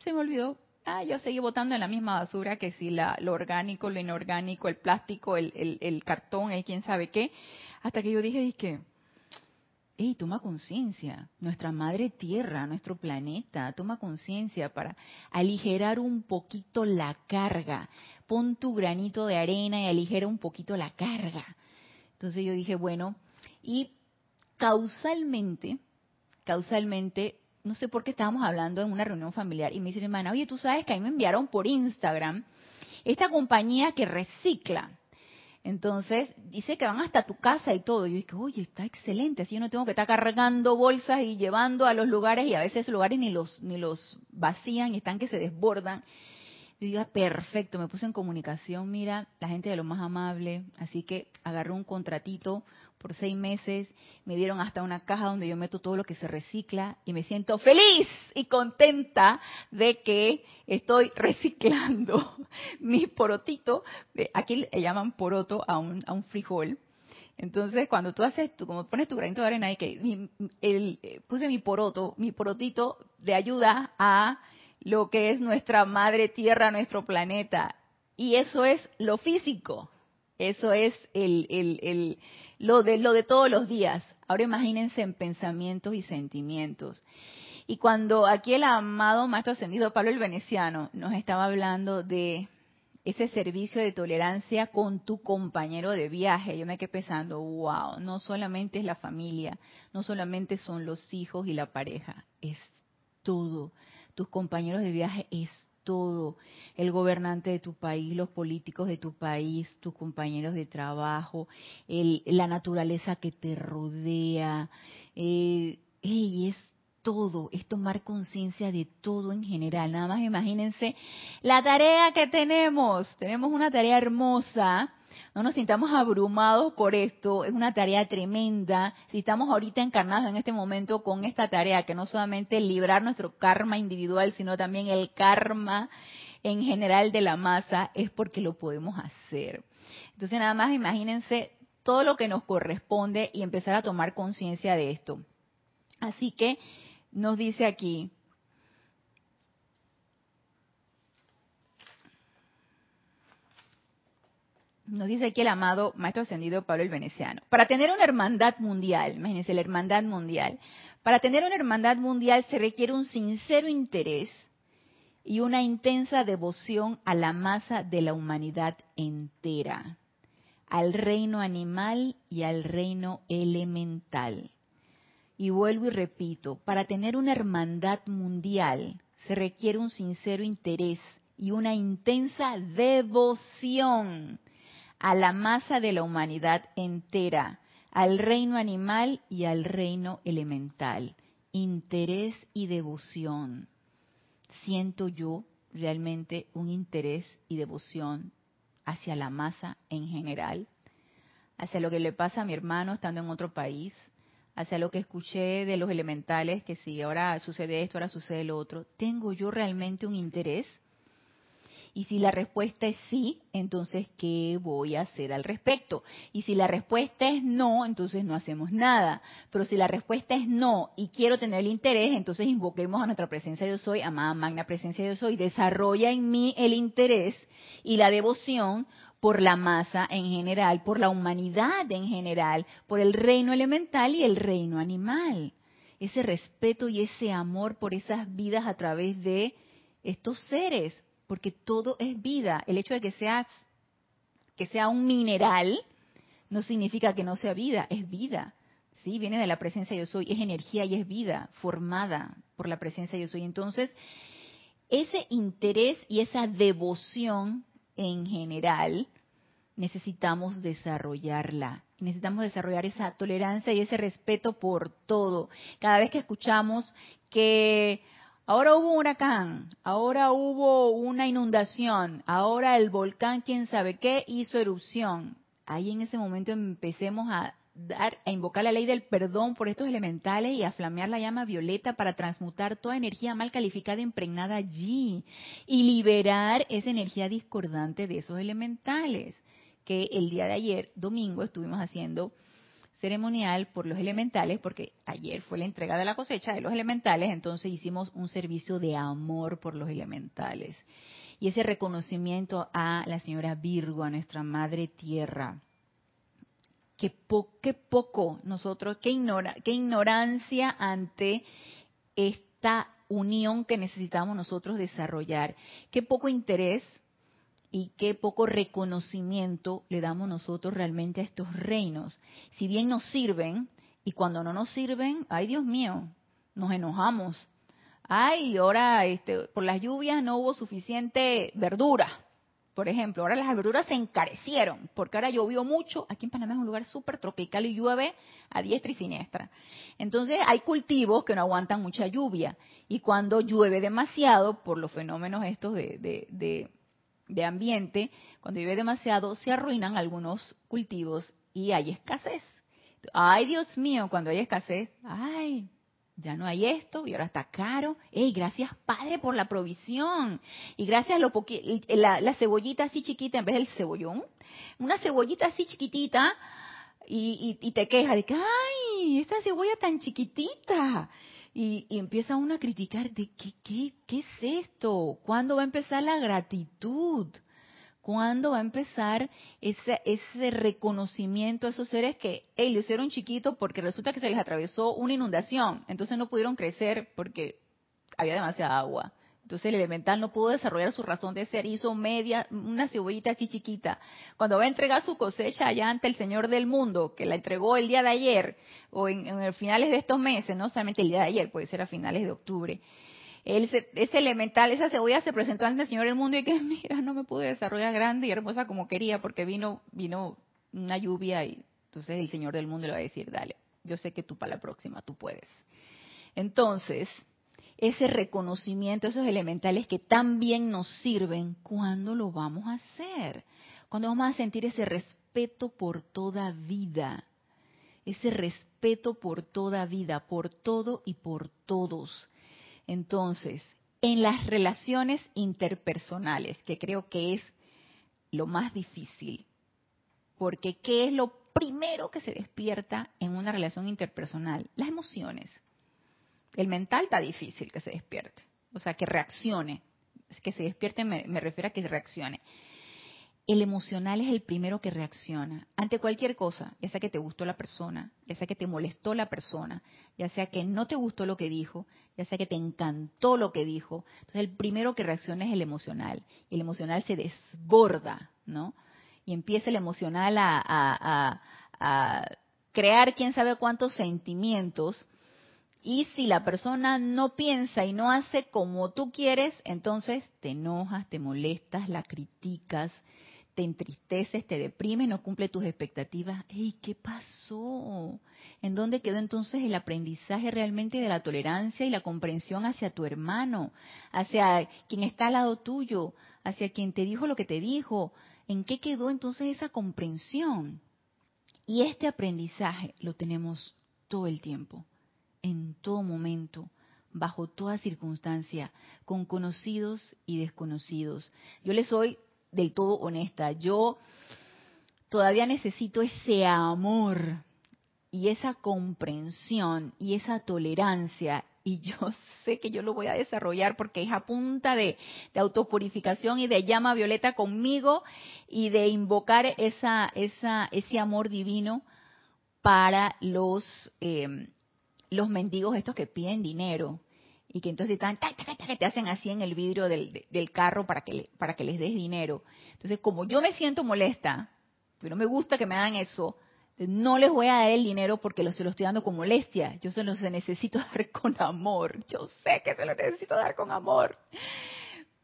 Speaker 1: se me olvidó. Ah, yo seguí botando en la misma basura que si la, lo orgánico, lo inorgánico, el plástico, el, el, el cartón, el quién sabe qué, hasta que yo dije, que hey, toma conciencia, nuestra madre tierra, nuestro planeta, toma conciencia para aligerar un poquito la carga. Pon tu granito de arena y aligera un poquito la carga. Entonces yo dije, bueno, y causalmente, causalmente, no sé por qué estábamos hablando en una reunión familiar y me dice hermana, oye, tú sabes que a mí me enviaron por Instagram esta compañía que recicla. Entonces, dice que van hasta tu casa y todo. Yo dije, oye, está excelente, así yo no tengo que estar cargando bolsas y llevando a los lugares y a veces esos lugares ni los, ni los vacían y están que se desbordan. Yo diga, perfecto, me puse en comunicación, mira, la gente de lo más amable, así que agarré un contratito por seis meses, me dieron hasta una caja donde yo meto todo lo que se recicla y me siento feliz y contenta de que estoy reciclando mi porotito, aquí le llaman poroto a un, a un frijol, entonces, cuando tú haces, tú como pones tu granito de arena y que el, eh, puse mi poroto, mi porotito de ayuda a lo que es nuestra madre tierra, nuestro planeta. Y eso es lo físico, eso es el, el, lo, de, lo de todos los días. Ahora imagínense en pensamientos y sentimientos. Y cuando aquí el amado Maestro Ascendido Pablo el Veneciano nos estaba hablando de ese servicio de tolerancia con tu compañero de viaje, yo me quedé pensando, wow, no solamente es la familia, no solamente son los hijos y la pareja, es todo tus compañeros de viaje es todo, el gobernante de tu país, los políticos de tu país, tus compañeros de trabajo, la naturaleza que te rodea, eh, es todo, es tomar conciencia de todo en general. Nada más imagínense la tarea que tenemos. Tenemos una tarea hermosa no nos sintamos abrumados por esto, es una tarea tremenda. Si estamos ahorita encarnados en este momento con esta tarea, que no solamente librar nuestro karma individual, sino también el karma en general de la masa, es porque lo podemos hacer. Entonces nada más imagínense todo lo que nos corresponde y empezar a tomar conciencia de esto. Así que nos dice aquí, nos dice aquí el amado Maestro Ascendido Pablo el Veneciano, para tener una hermandad mundial, imagínense la hermandad mundial, para tener una hermandad mundial se requiere un sincero interés y una intensa devoción a la masa de la humanidad entera, al reino animal y al reino elemental. Y vuelvo y repito, para tener una hermandad mundial se requiere un sincero interés y una intensa devoción a la masa de la humanidad entera, al reino animal y al reino elemental. Interés y devoción. Siento yo realmente un interés y devoción hacia la masa en general, hacia lo que le pasa a mi hermano estando en otro país, hacia lo que escuché de los elementales, que si ahora sucede esto, ahora sucede lo otro. ¿Tengo yo realmente un interés? Y si la respuesta es sí, entonces, ¿qué voy a hacer al respecto? Y si la respuesta es no, entonces no hacemos nada. Pero si la respuesta es no y quiero tener el interés, entonces invoquemos a nuestra presencia yo soy, amada magna presencia yo soy, desarrolla en mí el interés y la devoción por la masa en general, por la humanidad en general, por el reino elemental y el reino animal. Ese respeto y ese amor por esas vidas a través de estos seres porque todo es vida. El hecho de que seas que sea un mineral no significa que no sea vida, es vida. Sí, viene de la presencia yo soy, es energía y es vida formada por la presencia yo soy. Entonces, ese interés y esa devoción en general, necesitamos desarrollarla. Necesitamos desarrollar esa tolerancia y ese respeto por todo. Cada vez que escuchamos que ahora hubo un huracán, ahora hubo una inundación, ahora el volcán, quién sabe qué, hizo erupción. Ahí en ese momento empecemos a dar, a invocar la ley del perdón por estos elementales y a flamear la llama violeta para transmutar toda energía mal calificada impregnada allí y liberar esa energía discordante de esos elementales que el día de ayer, domingo, estuvimos haciendo ceremonial por los elementales, porque ayer fue la entrega de la cosecha de los elementales, entonces hicimos un servicio de amor por los elementales. Y ese reconocimiento a la señora Virgo, a nuestra madre tierra. Qué, poco nosotros, qué, ignora, qué ignorancia ante esta unión que necesitamos nosotros desarrollar. Qué poco interés y qué poco reconocimiento le damos nosotros realmente a estos reinos. Si bien nos sirven, y cuando no nos sirven, ay Dios mío, nos enojamos. Ay, ahora este, por las lluvias no hubo suficiente verdura. Por ejemplo, ahora las verduras se encarecieron porque ahora llovió mucho. Aquí en Panamá es un lugar súper tropical y llueve a diestra y siniestra. Entonces hay cultivos que no aguantan mucha lluvia. Y cuando llueve demasiado, por los fenómenos estos de, de de ambiente, cuando llueve demasiado, se arruinan algunos cultivos y hay escasez. Ay, Dios mío, cuando hay escasez, ay, ya no hay esto y ahora está caro. Ey, gracias Padre por la provisión. Y gracias a lo la, la, cebollita así chiquita en vez del cebollón. Una cebollita así chiquitita y, y, y te quejas de que, ay, esta cebolla tan chiquitita. Y, empieza uno a criticar de qué, qué, qué es esto, cuándo va a empezar la gratitud, cuándo va a empezar ese, ese reconocimiento a esos seres que, hey, lo hicieron chiquito porque resulta que se les atravesó una inundación, entonces no pudieron crecer porque había demasiada agua. Entonces el elemental no pudo desarrollar su razón de ser, hizo media, una cebollita así chiquita. Cuando va a entregar su cosecha allá ante el Señor del mundo, que la entregó el día de ayer, o en, finales de estos meses, no solamente el día de ayer, puede ser a finales de octubre, ese elemental, esa cebolla se presentó ante el Señor del mundo y que, mira, no me pude desarrollar grande y hermosa como quería porque vino, vino una lluvia y entonces el Señor del mundo le va a decir, dale, yo sé que tú para la próxima, tú puedes. Entonces, ese reconocimiento, esos elementales que tan bien nos sirven, ¿cuándo lo vamos a hacer? Cuando vamos a sentir ese respeto por toda vida, ese respeto por toda vida, por todo y por todos. Entonces, en las relaciones interpersonales, que creo que es lo más difícil, porque ¿qué es lo primero que se despierta en una relación interpersonal? Las emociones. El mental está difícil que se despierte, o sea, que reaccione. Que se despierte me, refiero a que reaccione. El emocional es el primero que reacciona ante cualquier cosa, ya sea que te gustó la persona, ya sea que te molestó la persona, ya sea que no te gustó lo que dijo, ya sea que te encantó lo que dijo. Entonces el primero que reacciona es el emocional. El emocional se desborda, ¿no? Y empieza el emocional a, a crear quién sabe cuántos sentimientos y si la persona no piensa y no hace como tú quieres, entonces te enojas, te molestas, la criticas, te entristeces, te deprimes, no cumple tus expectativas. ¡Ey, qué pasó! ¿En dónde quedó entonces el aprendizaje realmente de la tolerancia y la comprensión hacia tu hermano, hacia quien está al lado tuyo, hacia quien te dijo lo que te dijo? ¿En qué quedó entonces esa comprensión? Y este aprendizaje lo tenemos todo el tiempo en todo momento, bajo toda circunstancia, con conocidos y desconocidos. Yo les soy del todo honesta, yo todavía necesito ese amor y esa comprensión y esa tolerancia y yo sé que yo lo voy a desarrollar porque es a punta de, autopurificación y de llama violeta conmigo y de invocar esa, esa, ese amor divino para los eh, los mendigos estos que piden dinero y que entonces están, te hacen así en el vidrio del, carro para que, para que les des dinero. Entonces, como yo me siento molesta, pero no me gusta que me hagan eso, no les voy a dar el dinero porque se lo estoy dando con molestia. Yo se los necesito dar con amor. Yo sé que se lo necesito dar con amor.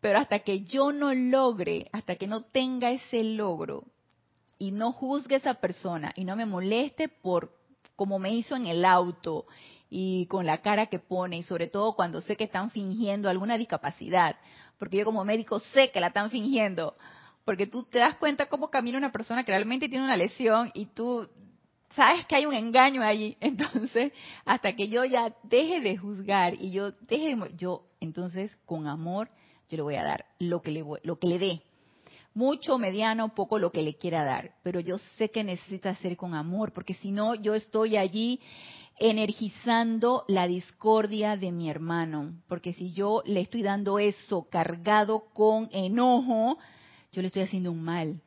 Speaker 1: Pero hasta que yo no logre, hasta que no tenga ese logro y no juzgue a esa persona y no me moleste por como me hizo en el auto y con la cara que pone y sobre todo cuando sé que están fingiendo alguna discapacidad, porque yo como médico sé que la están fingiendo, porque tú te das cuenta cómo camina una persona que realmente tiene una lesión y tú sabes que hay un engaño ahí. Entonces, hasta que yo ya deje de juzgar y yo deje de, yo entonces con amor yo le voy a dar lo que le lo que le dé. Mucho, mediano, poco lo que le quiera dar, pero yo sé que necesita hacer con amor, porque si no yo estoy allí energizando la discordia de mi hermano, porque si yo le estoy dando eso cargado con enojo, yo le estoy haciendo un mal,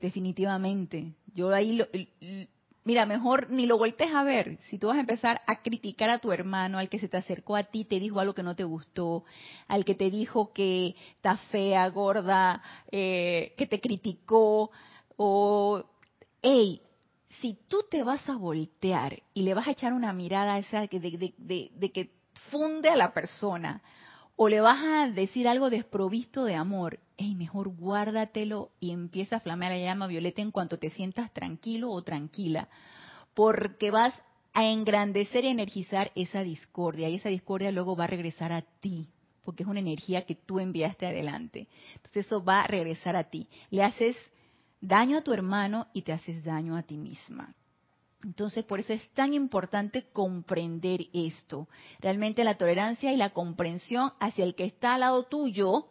Speaker 1: definitivamente. Yo ahí lo, Mira, mejor ni lo voltees a ver. Si tú vas a empezar a criticar a tu hermano, al que se te acercó a ti, te dijo algo que no te gustó, al que te dijo que está fea, gorda, eh, que te criticó, o, hey, si tú te vas a voltear y le vas a echar una mirada esa de, de que funde a la persona, o le vas a decir algo desprovisto de amor, hey, mejor guárdatelo y empieza a flamear la llama violeta en cuanto te sientas tranquilo o tranquila, porque vas a engrandecer y energizar esa discordia y esa discordia luego va a regresar a ti, porque es una energía que tú enviaste adelante. Entonces eso va a regresar a ti. Le haces daño a tu hermano y te haces daño a ti misma. Entonces, por eso es tan importante comprender esto. Realmente la tolerancia y la comprensión hacia el que está al lado tuyo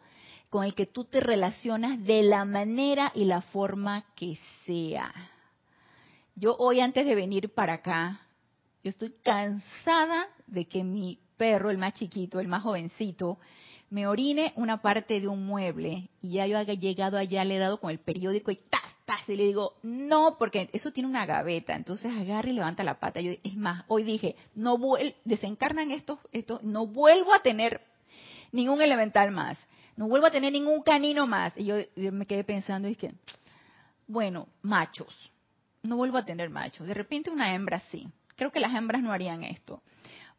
Speaker 1: con el que tú te relacionas de la manera y la forma que sea. Yo hoy antes de venir para acá, yo estoy cansada de que mi perro, el más chiquito, el más jovencito, me orine una parte de un mueble y ya yo haya llegado allá, le he dado con el periódico y ¡tas, tas! Y le digo, no, porque eso tiene una gaveta. Entonces agarra y levanta la pata. Yo, es más, hoy dije, no desencarnan estos, esto, no vuelvo a tener ningún elemental más no vuelvo a tener ningún canino más. Y yo, me quedé pensando, y que, bueno, machos, no vuelvo a tener machos. De repente una hembra sí. Creo que las hembras no harían esto.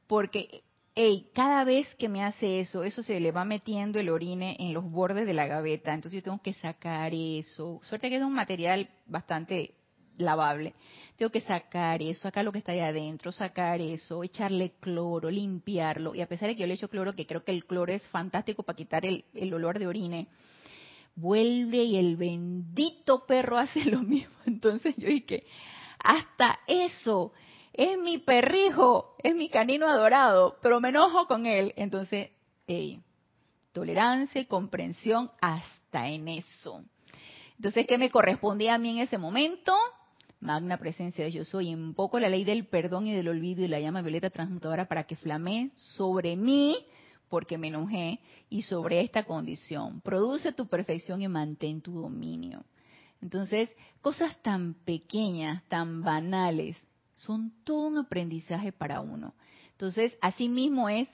Speaker 1: Porque, hey, cada vez que me hace eso, eso se le va metiendo el orine en los bordes de la gaveta. Entonces yo tengo que sacar eso. Suerte que es un material bastante lavable. Tengo que sacar eso, sacar lo que está ahí adentro, sacar eso, echarle cloro, limpiarlo. Y a pesar de que yo le echo cloro, que creo que el cloro es fantástico para quitar el, olor de orine, vuelve y el bendito perro hace lo mismo. Entonces yo dije, hasta eso, es mi perrijo, es mi canino adorado, pero me enojo con él. Entonces, tolerancia y comprensión hasta en eso. Entonces, ¿qué me correspondía a mí en ese momento? magna presencia de yo soy, poco la ley del perdón y del olvido y la llama violeta transmutadora para que flamee sobre mí, porque me enojé, y sobre esta condición. Produce tu perfección y mantén tu dominio. Entonces, cosas tan pequeñas, tan banales, son todo un aprendizaje para uno. Entonces, así mismo es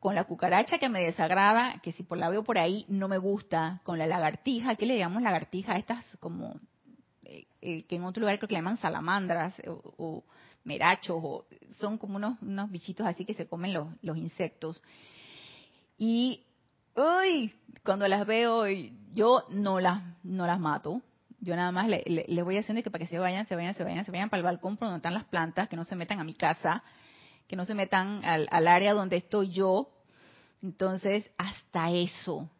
Speaker 1: con la cucaracha que me desagrada, que si por la veo por ahí no me gusta, con la lagartija, ¿qué le llamamos lagartija? Estas como eh, que en otro lugar creo que le llaman salamandras o, merachos, o, son como unos, unos bichitos así que se comen los, los insectos. Y uy, cuando las veo, yo no las, no las mato. Yo nada más les le, voy haciendo que para que se vayan, se vayan, se vayan, se vayan para el balcón por donde están las plantas, que no se metan a mi casa, que no se metan al, área donde estoy yo. Entonces, hasta eso,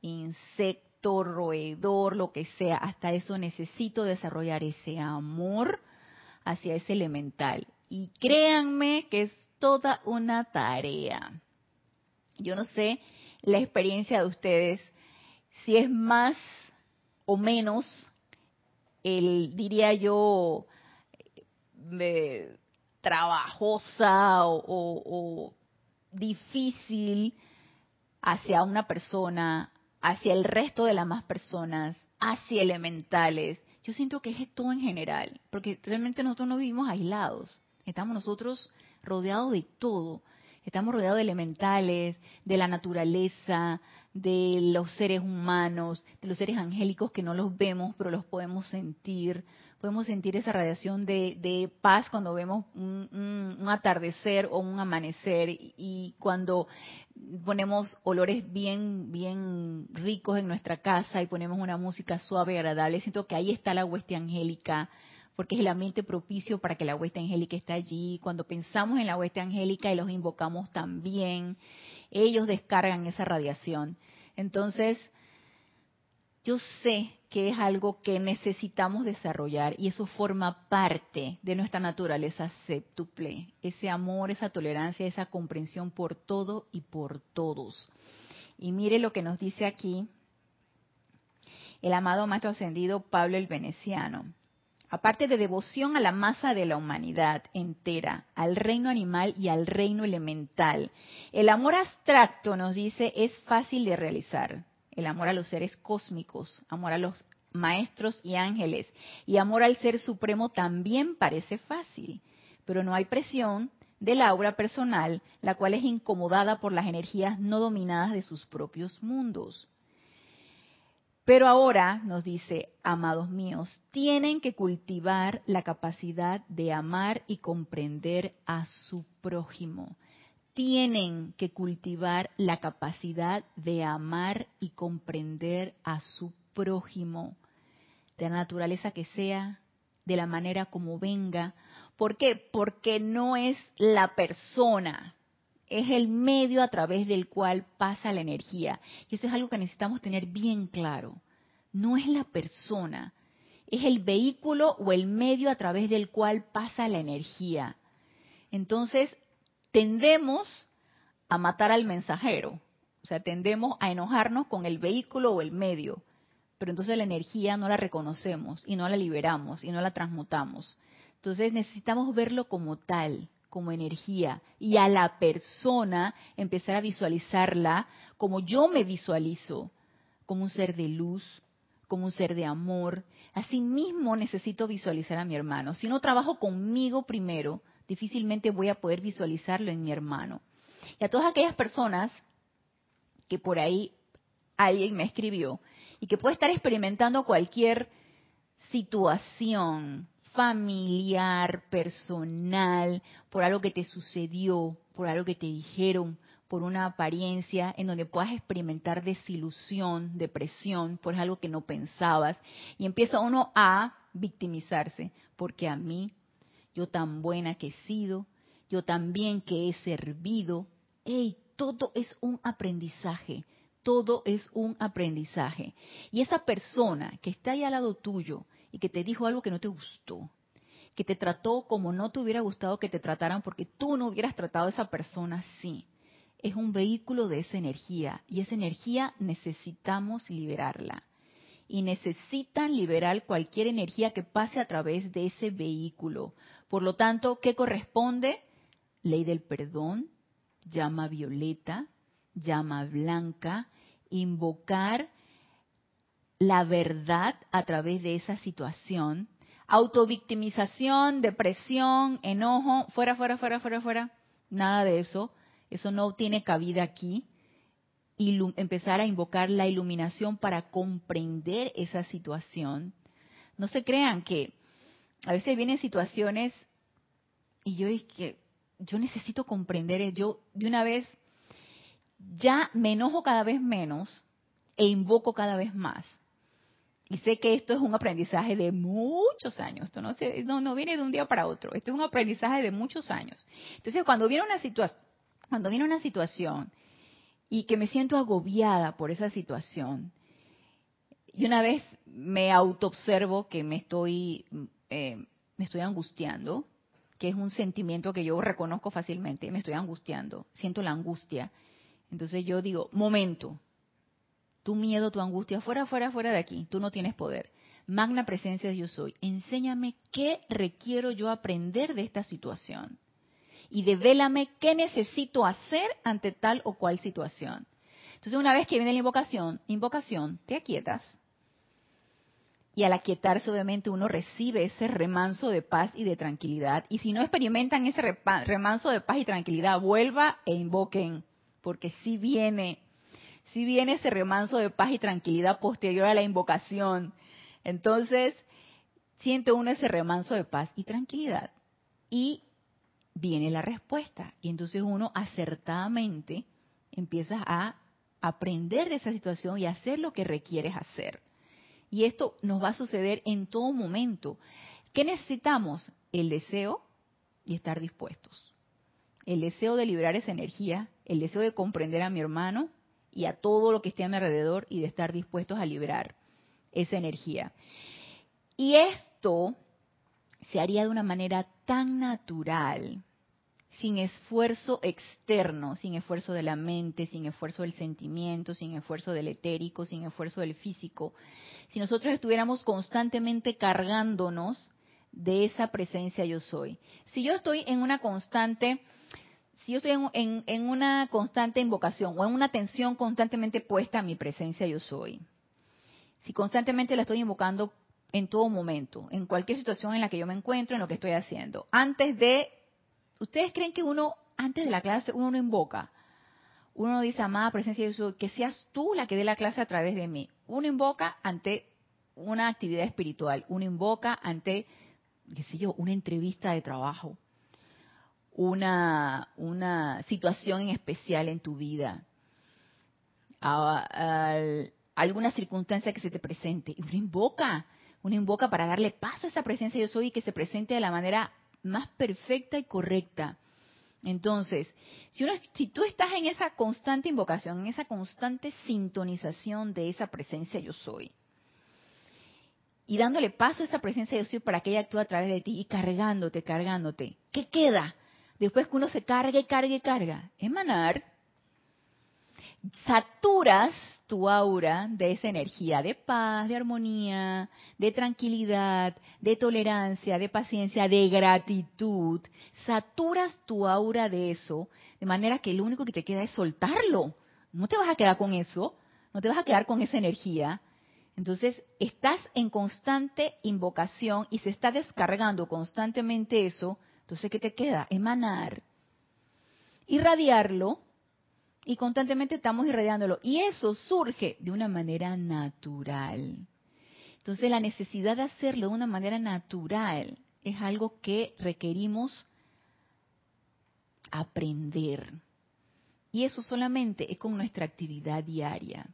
Speaker 1: insectos roedor, lo que sea, hasta eso necesito desarrollar ese amor hacia ese elemental. Y créanme que es toda una tarea. Yo no sé la experiencia de ustedes, si es más o menos, el, diría yo, eh, trabajosa o, o difícil hacia una persona hacia el resto de las más personas, hacia elementales. Yo siento que es todo en general, porque realmente nosotros no vivimos aislados, estamos nosotros rodeados de todo. Estamos rodeados de elementales, de la naturaleza, de los seres humanos, de los seres angélicos que no los vemos, pero los podemos sentir. Podemos sentir esa radiación de, paz cuando vemos un, atardecer o un amanecer y, cuando ponemos olores bien, bien ricos en nuestra casa y ponemos una música suave y agradable. Siento que ahí está la hueste angélica porque es el ambiente propicio para que la hueste angélica esté allí. Cuando pensamos en la hueste angélica y los invocamos también, ellos descargan esa radiación. Entonces, yo sé que es algo que necesitamos desarrollar y eso forma parte de nuestra naturaleza septuple, ese amor, esa tolerancia, esa comprensión por todo y por todos. Y mire lo que nos dice aquí el amado Maestro Ascendido Pablo el Veneciano aparte de devoción a la masa de la humanidad entera, al reino animal y al reino elemental. El amor abstracto, nos dice, es fácil de realizar. El amor a los seres cósmicos, amor a los maestros y ángeles, y amor al ser supremo también parece fácil, pero no hay presión del aura personal, la cual es incomodada por las energías no dominadas de sus propios mundos. Pero ahora, nos dice, amados míos, tienen que cultivar la capacidad de amar y comprender a su prójimo. Tienen que cultivar la capacidad de amar y comprender a su prójimo, de la naturaleza que sea, de la manera como venga. ¿Por qué? Porque no es la persona, es el medio a través del cual pasa la energía. Y eso es algo que necesitamos tener bien claro. No es la persona, es el vehículo o el medio a través del cual pasa la energía. Entonces, tendemos a matar al mensajero, o sea, tendemos a enojarnos con el vehículo o el medio, pero entonces la energía no la reconocemos y no la liberamos y no la transmutamos. Entonces necesitamos verlo como tal, como energía y a la persona empezar a visualizarla como yo me visualizo, como un ser de luz, como un ser de amor. Asimismo necesito visualizar a mi hermano. Si no trabajo conmigo primero, difícilmente voy a poder visualizarlo en mi hermano. Y a todas aquellas personas que por ahí alguien me escribió y que puede estar experimentando cualquier situación familiar, personal, por algo que te sucedió, por algo que te dijeron, por una apariencia en donde puedas experimentar desilusión, depresión, por algo que no pensabas. Y empieza uno a victimizarse, porque a mí, yo tan buena que he sido, yo también que he servido, hey, todo es un aprendizaje, todo es un aprendizaje. Y esa persona que está ahí al lado tuyo y que te dijo algo que no te gustó, que te trató como no te hubiera gustado que te trataran porque tú no hubieras tratado a esa persona así es un vehículo de esa energía y esa energía necesitamos liberarla. Y necesitan liberar cualquier energía que pase a través de ese vehículo. Por lo tanto, ¿qué corresponde? Ley del perdón, llama violeta, llama blanca, invocar la verdad a través de esa situación, autovictimización, depresión, enojo, fuera, fuera, fuera, fuera, fuera, nada de eso. Eso no tiene cabida aquí. y empezar a invocar la iluminación para comprender esa situación. No se crean que a veces vienen situaciones y yo es que yo necesito comprender, yo de una vez ya me enojo cada vez menos e invoco cada vez más. Y sé que esto es un aprendizaje de muchos años, esto no, se, no, no viene de un día para otro, esto es un aprendizaje de muchos años. Entonces cuando viene una situación, cuando viene una situación y que me siento agobiada por esa situación, y una vez me autoobservo que me estoy, eh, me estoy angustiando, que es un sentimiento que yo reconozco fácilmente, me estoy angustiando, siento la angustia. Entonces yo digo, momento, tu miedo, tu angustia, fuera, fuera, fuera de aquí, tú no tienes poder. Magna presencia de yo soy, enséñame qué requiero yo aprender de esta situación y devélame qué necesito hacer ante tal o cual situación. Entonces, una vez que viene la invocación, invocación, te aquietas, y al aquietarse obviamente uno recibe ese remanso de paz y de tranquilidad. Y si no experimentan ese remanso de paz y tranquilidad, vuelva e invoquen, porque si viene, si viene ese remanso de paz y tranquilidad posterior a la invocación. Entonces, siente uno ese remanso de paz y tranquilidad. Y viene la respuesta. Y entonces uno acertadamente empieza a aprender de esa situación y hacer lo que requieres hacer. Y esto nos va a suceder en todo momento. ¿Qué necesitamos? El deseo y estar dispuestos. El deseo de liberar esa energía, el deseo de comprender a mi hermano y a todo lo que esté a mi alrededor y de estar dispuestos a liberar esa energía. Y esto se haría de una manera tan natural, sin esfuerzo externo, sin esfuerzo de la mente, sin esfuerzo del sentimiento, sin esfuerzo del etérico, sin esfuerzo del físico, si nosotros estuviéramos constantemente cargándonos de esa presencia yo soy. Si yo estoy en una constante, si yo estoy en, una constante invocación o en una atención constantemente puesta a mi presencia yo soy, si constantemente la estoy invocando en todo momento, en cualquier situación en la que yo me encuentro, en lo que estoy haciendo, antes de, ¿ustedes creen que uno, antes de la clase, uno no invoca? Uno dice, amada presencia de Dios, que seas tú la que dé la clase a través de mí. Uno invoca ante una actividad espiritual, uno invoca ante, qué sé yo, una entrevista de trabajo, una, una situación en especial en tu vida, alguna circunstancia que se te presente. Y uno invoca, uno invoca para darle paso a esa presencia yo soy y que se presente de la manera más perfecta y correcta. Entonces, si, uno, si tú estás en esa constante invocación, en esa constante sintonización de esa presencia yo soy, y dándole paso a esa presencia yo soy para que ella actúe a través de ti y cargándote, cargándote, ¿qué queda? Después que uno se cargue, cargue, carga, emanar saturas tu aura de esa energía de paz, de armonía, de tranquilidad, de tolerancia, de paciencia, de gratitud. Saturas tu aura de eso, de manera que lo único que te queda es soltarlo. No te vas a quedar con eso, no te vas a quedar con esa energía. Entonces, estás en constante invocación y se está descargando constantemente eso. Entonces, ¿qué te queda? Emanar, irradiarlo y constantemente estamos irradiándolo. Y eso surge de una manera natural. Entonces la necesidad de hacerlo de una manera natural es algo que requerimos aprender. Y eso solamente es con nuestra actividad diaria.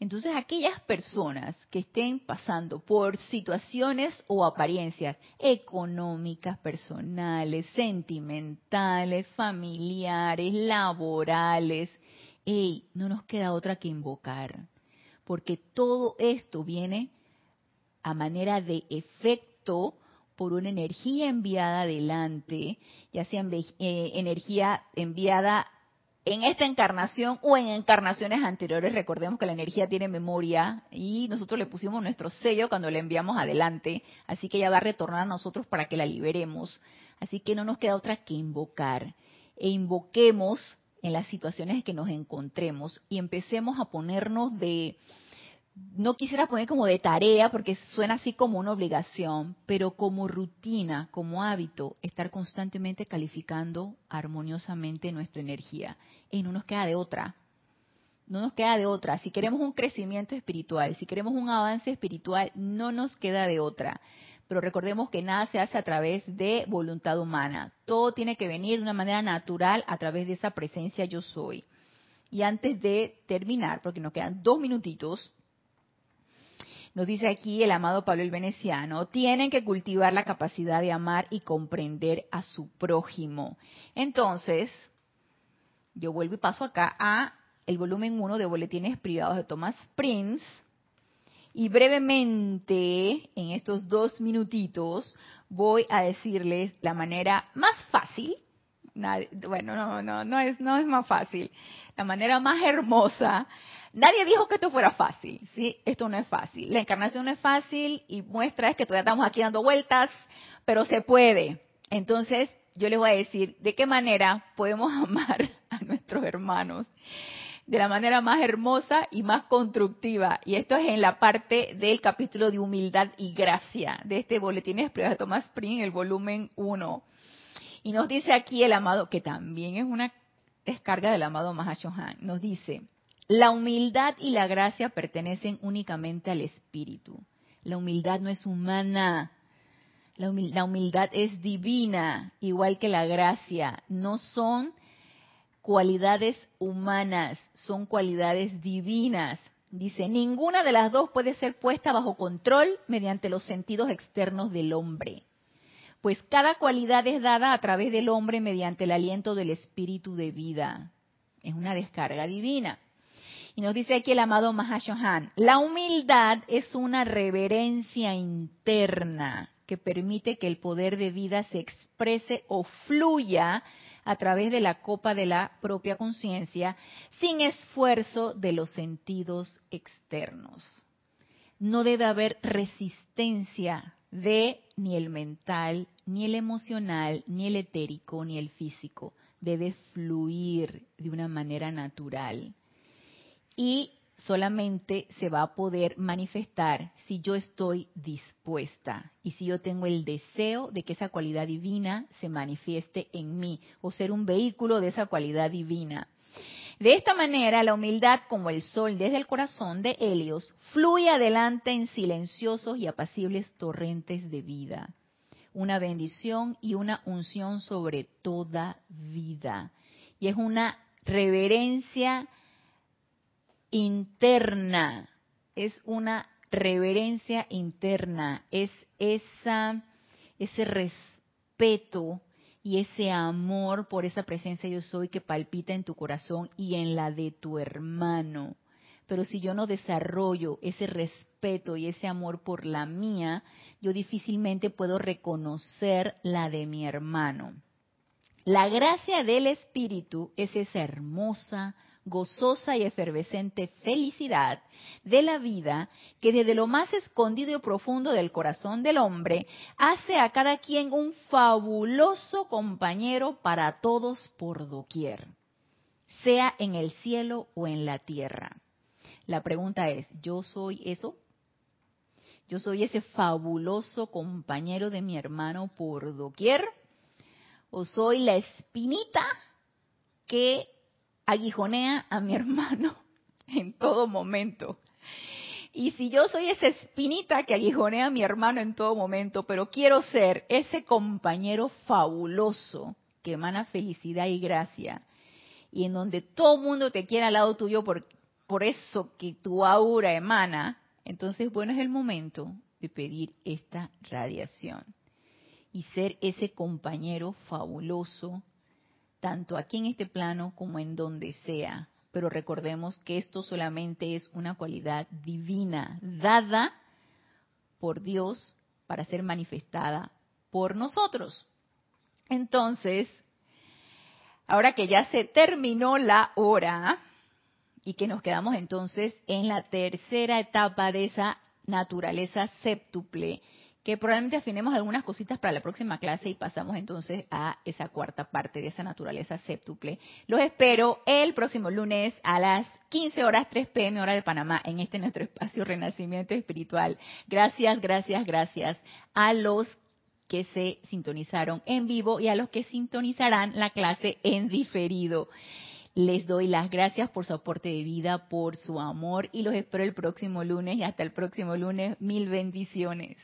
Speaker 1: Entonces, aquellas personas que estén pasando por situaciones o apariencias económicas, personales, sentimentales, familiares, laborales, hey, no nos queda otra que invocar, porque todo esto viene a manera de efecto por una energía enviada adelante, ya sea eh, energía enviada en esta encarnación o en encarnaciones anteriores. Recordemos que la energía tiene memoria y nosotros le pusimos nuestro sello cuando la enviamos adelante, así que ella va a retornar a nosotros para que la liberemos. Así que no nos queda otra que invocar. E invoquemos en las situaciones en que nos encontremos y empecemos a ponernos de, no quisiera poner como de tarea porque suena así como una obligación, pero como rutina, como hábito, estar constantemente calificando armoniosamente nuestra energía. Y no nos queda de otra. No nos queda de otra. Si queremos un crecimiento espiritual, si queremos un avance espiritual, no nos queda de otra pero recordemos que nada se hace a través de voluntad humana. Todo tiene que venir de una manera natural a través de esa presencia yo soy. Y antes de terminar, porque nos quedan dos minutitos, nos dice aquí el amado Pablo el Veneciano, tienen que cultivar la capacidad de amar y comprender a su prójimo. Entonces, yo vuelvo y paso acá a el volumen 1 de Boletines Privados de Thomas Prince, y brevemente, en estos dos minutitos, voy a decirles la manera más fácil, bueno, no, no, no es, no es más fácil, la manera más hermosa. Nadie dijo que esto fuera fácil, ¿sí? Esto no es fácil. La encarnación no es fácil y muestra es que todavía estamos aquí dando vueltas, pero se puede. Entonces, yo les voy a decir de qué manera podemos amar a nuestros hermanos de la manera más hermosa y más constructiva. Y esto es en la parte del capítulo de humildad y gracia de este boletín de Thomas Spring, el volumen 1. Y nos dice aquí el amado, que también es una descarga del amado Mahashohan, nos dice, la humildad y la gracia pertenecen únicamente al espíritu. La humildad no es humana. La humildad, es divina, igual que la gracia. No son cualidades humanas, son cualidades divinas. Dice, ninguna de las dos puede ser puesta bajo control mediante los sentidos externos del hombre, pues cada cualidad es dada a través del hombre mediante el aliento del espíritu de vida. Es una descarga divina. Y nos dice aquí el amado Mahashohan, la humildad es una reverencia interna que permite que el poder de vida se exprese o fluya a través de la copa de la propia conciencia sin esfuerzo de los sentidos externos. No debe haber resistencia de ni el mental, ni el emocional, ni el etérico, ni el físico. Debe fluir de una manera natural. Y solamente se va a poder manifestar si yo estoy dispuesta y si yo tengo el deseo de que esa cualidad divina se manifieste en mí o ser un vehículo de esa cualidad divina. De esta manera, la humildad, como el sol desde el corazón de Helios, fluye adelante en silenciosos y apacibles torrentes de vida. Una bendición y una unción sobre toda vida. Y es una reverencia interna, es una reverencia interna, es esa, ese respeto y ese amor por esa presencia yo soy que palpita en tu corazón y en la de tu hermano. Pero si yo no desarrollo ese respeto y ese amor por la mía, yo difícilmente puedo reconocer la de mi hermano. La gracia del Espíritu es esa hermosa, gozosa y efervescente felicidad de la vida que desde lo más escondido y profundo del corazón del hombre hace a cada quien un fabuloso compañero para todos por doquier, sea en el cielo o en la tierra. La pregunta es, ¿yo soy eso? ¿Yo soy ese fabuloso compañero de mi hermano por doquier? ¿O soy la espinita que aguijonea a mi hermano en todo momento. Y si yo soy esa espinita que aguijonea a mi hermano en todo momento, pero quiero ser ese compañero fabuloso que emana felicidad y gracia, y en donde todo el mundo te quiere al lado tuyo por, por eso que tu aura emana, entonces bueno es el momento de pedir esta radiación y ser ese compañero fabuloso tanto aquí en este plano como en donde sea. Pero recordemos que esto solamente es una cualidad divina, dada por Dios para ser manifestada por nosotros. Entonces, ahora que ya se terminó la hora y que nos quedamos entonces en la tercera etapa de esa naturaleza séptuple, que probablemente afinemos algunas cositas para la próxima clase y pasamos entonces a esa cuarta parte de esa naturaleza séptuple. Los espero el próximo lunes a las 15 horas 3 pm hora de Panamá en este nuestro espacio Renacimiento Espiritual. Gracias, gracias, gracias a los que se sintonizaron en vivo y a los que sintonizarán la clase en diferido. Les doy las gracias por su aporte de vida, por su amor y los espero el próximo lunes y hasta el próximo lunes. Mil bendiciones.